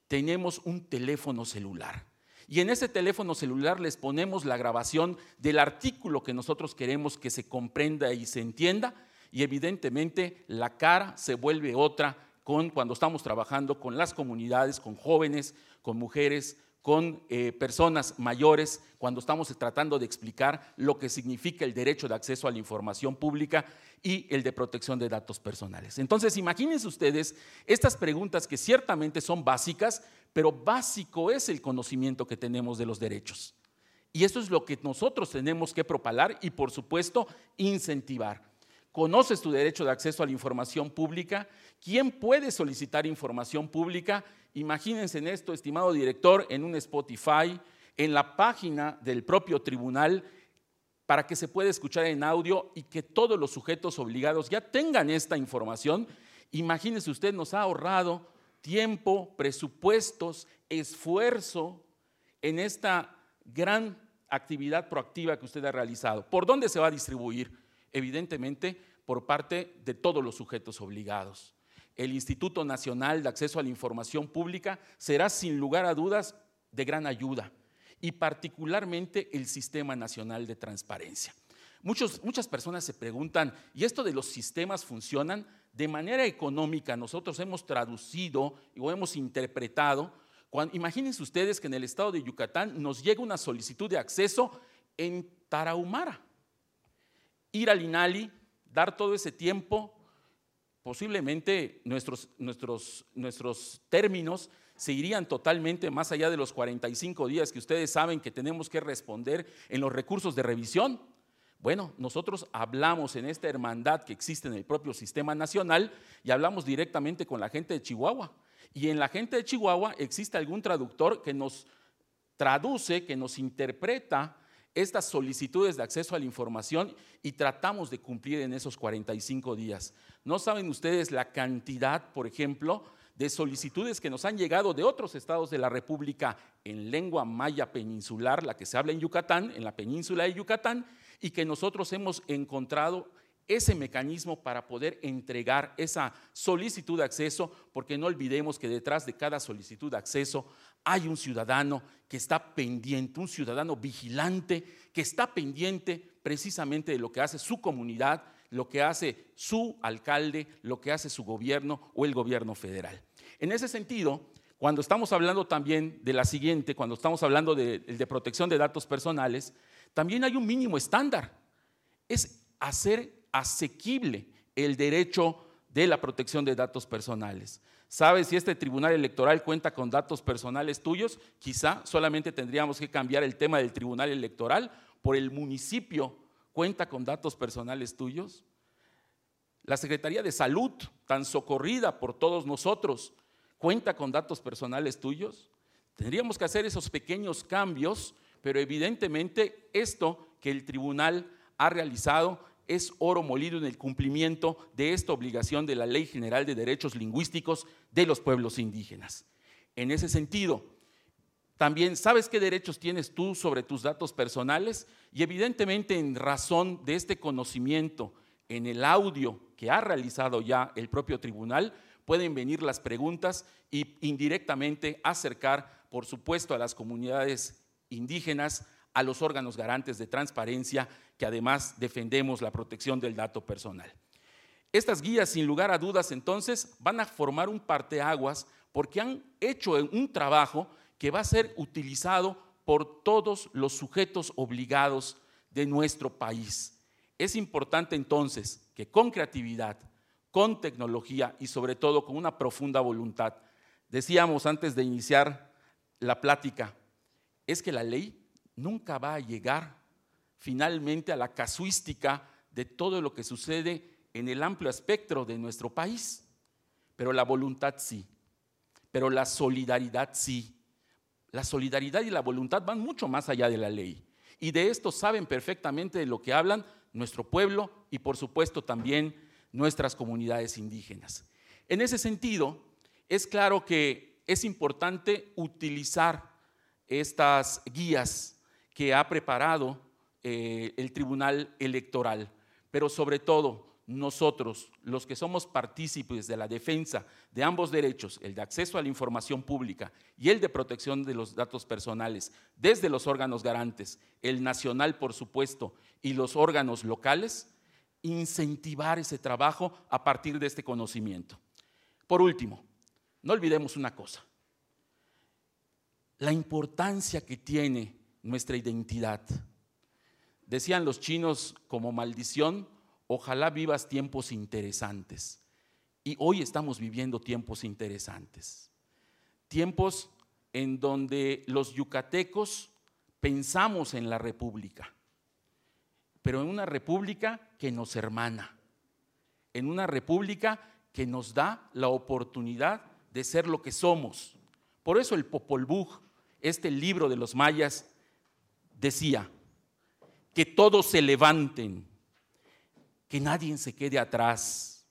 tenemos un teléfono celular. Y en ese teléfono celular les ponemos la grabación del artículo que nosotros queremos que se comprenda y se entienda y evidentemente la cara se vuelve otra con, cuando estamos trabajando con las comunidades, con jóvenes, con mujeres, con eh, personas mayores, cuando estamos tratando de explicar lo que significa el derecho de acceso a la información pública y el de protección de datos personales. Entonces, imagínense ustedes estas preguntas que ciertamente son básicas, pero básico es el conocimiento que tenemos de los derechos. Y eso es lo que nosotros tenemos que propalar y, por supuesto, incentivar conoces tu derecho de acceso a la información pública, quién puede solicitar información pública. Imagínense en esto, estimado director, en un Spotify, en la página del propio tribunal, para que se pueda escuchar en audio y que todos los sujetos obligados ya tengan esta información. Imagínense usted, nos ha ahorrado tiempo, presupuestos, esfuerzo en esta gran actividad proactiva que usted ha realizado. ¿Por dónde se va a distribuir? Evidentemente por parte de todos los sujetos obligados. El Instituto Nacional de Acceso a la Información Pública será sin lugar a dudas de gran ayuda y particularmente el Sistema Nacional de Transparencia. muchas personas se preguntan, ¿y esto de los sistemas funcionan? De manera económica nosotros hemos traducido o hemos interpretado, imagínense ustedes que en el estado de Yucatán nos llega una solicitud de acceso en Tarahumara ir al INALI, dar todo ese tiempo, posiblemente nuestros, nuestros, nuestros términos se irían totalmente más allá de los 45 días que ustedes saben que tenemos que responder en los recursos de revisión. Bueno, nosotros hablamos en esta hermandad que existe en el propio sistema nacional y hablamos directamente con la gente de Chihuahua. Y en la gente de Chihuahua existe algún traductor que nos traduce, que nos interpreta estas solicitudes de acceso a la información y tratamos de cumplir en esos 45 días. No saben ustedes la cantidad, por ejemplo, de solicitudes que nos han llegado de otros estados de la República en lengua maya peninsular, la que se habla en Yucatán, en la península de Yucatán, y que nosotros hemos encontrado ese mecanismo para poder entregar esa solicitud de acceso, porque no olvidemos que detrás de cada solicitud de acceso hay un ciudadano que está pendiente, un ciudadano vigilante, que está pendiente precisamente de lo que hace su comunidad, lo que hace su alcalde, lo que hace su gobierno o el gobierno federal. En ese sentido, cuando estamos hablando también de la siguiente, cuando estamos hablando de, protección de datos personales, también hay un mínimo estándar. Es hacer asequible el derecho de la protección de datos personales. ¿Sabes si este tribunal electoral cuenta con datos personales tuyos? Quizá solamente tendríamos que cambiar el tema del tribunal electoral por el municipio cuenta con datos personales tuyos. La Secretaría de Salud, tan socorrida por todos nosotros, cuenta con datos personales tuyos. Tendríamos que hacer esos pequeños cambios, pero evidentemente esto que el tribunal ha realizado es oro molido en el cumplimiento de esta obligación de la Ley General de Derechos Lingüísticos de los pueblos indígenas. En ese sentido, también sabes qué derechos tienes tú sobre tus datos personales y evidentemente en razón de este conocimiento en el audio que ha realizado ya el propio tribunal, pueden venir las preguntas y indirectamente acercar, por supuesto, a las comunidades indígenas a los órganos garantes de transparencia que además defendemos la protección del dato personal. Estas guías, sin lugar a dudas, entonces, van a formar un parteaguas porque han hecho un trabajo que va a ser utilizado por todos los sujetos obligados de nuestro país. Es importante entonces que con creatividad, con tecnología y sobre todo con una profunda voluntad, decíamos antes de iniciar la plática, es que la ley nunca va a llegar finalmente a la casuística de todo lo que sucede en el amplio espectro de nuestro país. Pero la voluntad sí, pero la solidaridad sí, La solidaridad y la voluntad van mucho más allá de la ley. Y de esto saben perfectamente de lo que hablan nuestro pueblo y por supuesto también nuestras comunidades indígenas. En ese sentido, es claro que es importante utilizar estas guías que ha preparado eh, el Tribunal Electoral, pero sobre todo nosotros, los que somos partícipes de la defensa de ambos derechos, el de acceso a la información pública y el de protección de los datos personales, desde los órganos garantes, el nacional por supuesto, y los órganos locales, incentivar ese trabajo a partir de este conocimiento. Por último, no olvidemos una cosa, la importancia que tiene nuestra identidad. Decían los chinos como maldición, ojalá vivas tiempos interesantes. Y hoy estamos viviendo tiempos interesantes. Tiempos en donde los yucatecos pensamos en la república, pero en una república que nos hermana, en una república que nos da la oportunidad de ser lo que somos. Por eso el Popol Vuh, este libro de los mayas, decía, que todos se levanten, que nadie se quede atrás,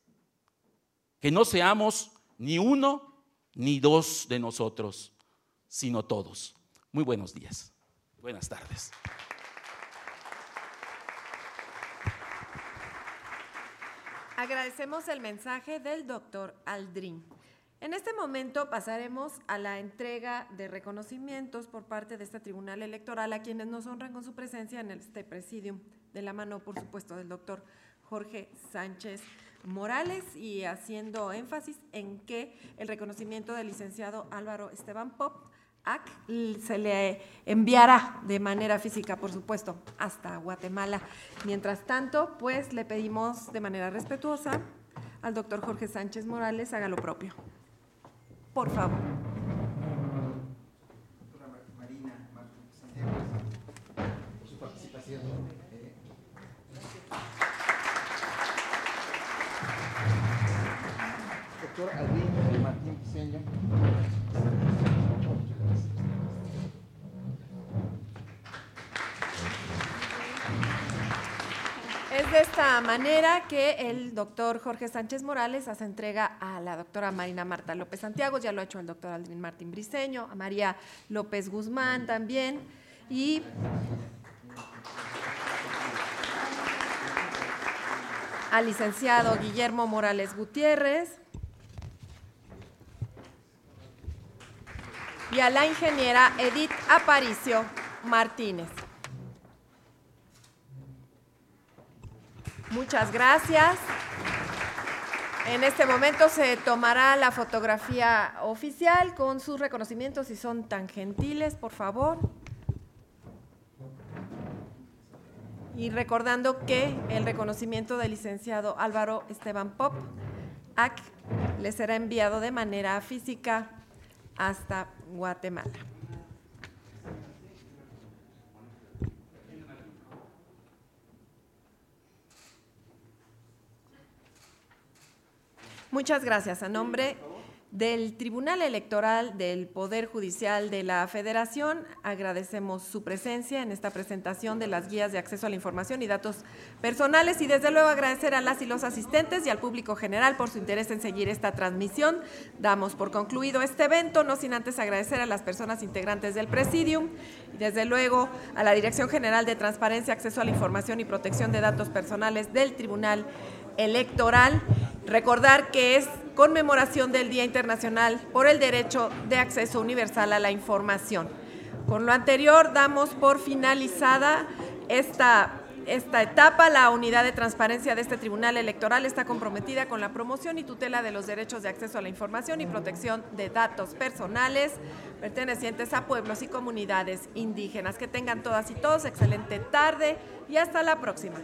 que no seamos ni uno ni dos de nosotros, sino todos. Muy buenos días. Buenas tardes. Agradecemos el mensaje del doctor Aldrin. En este momento pasaremos a la entrega de reconocimientos por parte de este Tribunal Electoral a quienes nos honran con su presencia en este presidium, de la mano, por supuesto, del doctor Jorge Sánchez Morales y haciendo énfasis en que el reconocimiento del licenciado Álvaro Esteban Pop se le enviará de manera física, por supuesto, hasta Guatemala. Mientras tanto, pues le pedimos de manera respetuosa al doctor Jorge Sánchez Morales haga lo propio. Por favor. Doctora Marina Martín por su participación. Eh, Doctor Alvin Martín Piseño. De esta manera que el doctor Jorge Sánchez Morales hace entrega a la doctora Marina Marta López Santiago, ya lo ha hecho el doctor Aldrin Martín Briceño, a María López Guzmán también, y al licenciado Guillermo Morales Gutiérrez. Y a la ingeniera Edith Aparicio Martínez. Muchas gracias. En este momento se tomará la fotografía oficial con sus reconocimientos, si son tan gentiles, por favor. Y recordando que el reconocimiento del licenciado Álvaro Esteban Pop, AC, le será enviado de manera física hasta Guatemala. Muchas gracias. A nombre del Tribunal Electoral del Poder Judicial de la Federación, agradecemos su presencia en esta presentación de las guías de acceso a la información y datos personales y desde luego agradecer a las y los asistentes y al público general por su interés en seguir esta transmisión. Damos por concluido este evento, no sin antes agradecer a las personas integrantes del Presidium y desde luego a la Dirección General de Transparencia, Acceso a la Información y Protección de Datos Personales del Tribunal Electoral. Recordar que es conmemoración del Día Internacional por el Derecho de Acceso Universal a la Información. Con lo anterior, damos por finalizada esta, esta etapa. La unidad de transparencia de este Tribunal Electoral está comprometida con la promoción y tutela de los derechos de acceso a la información y protección de datos personales pertenecientes a pueblos y comunidades indígenas. Que tengan todas y todos excelente tarde y hasta la próxima.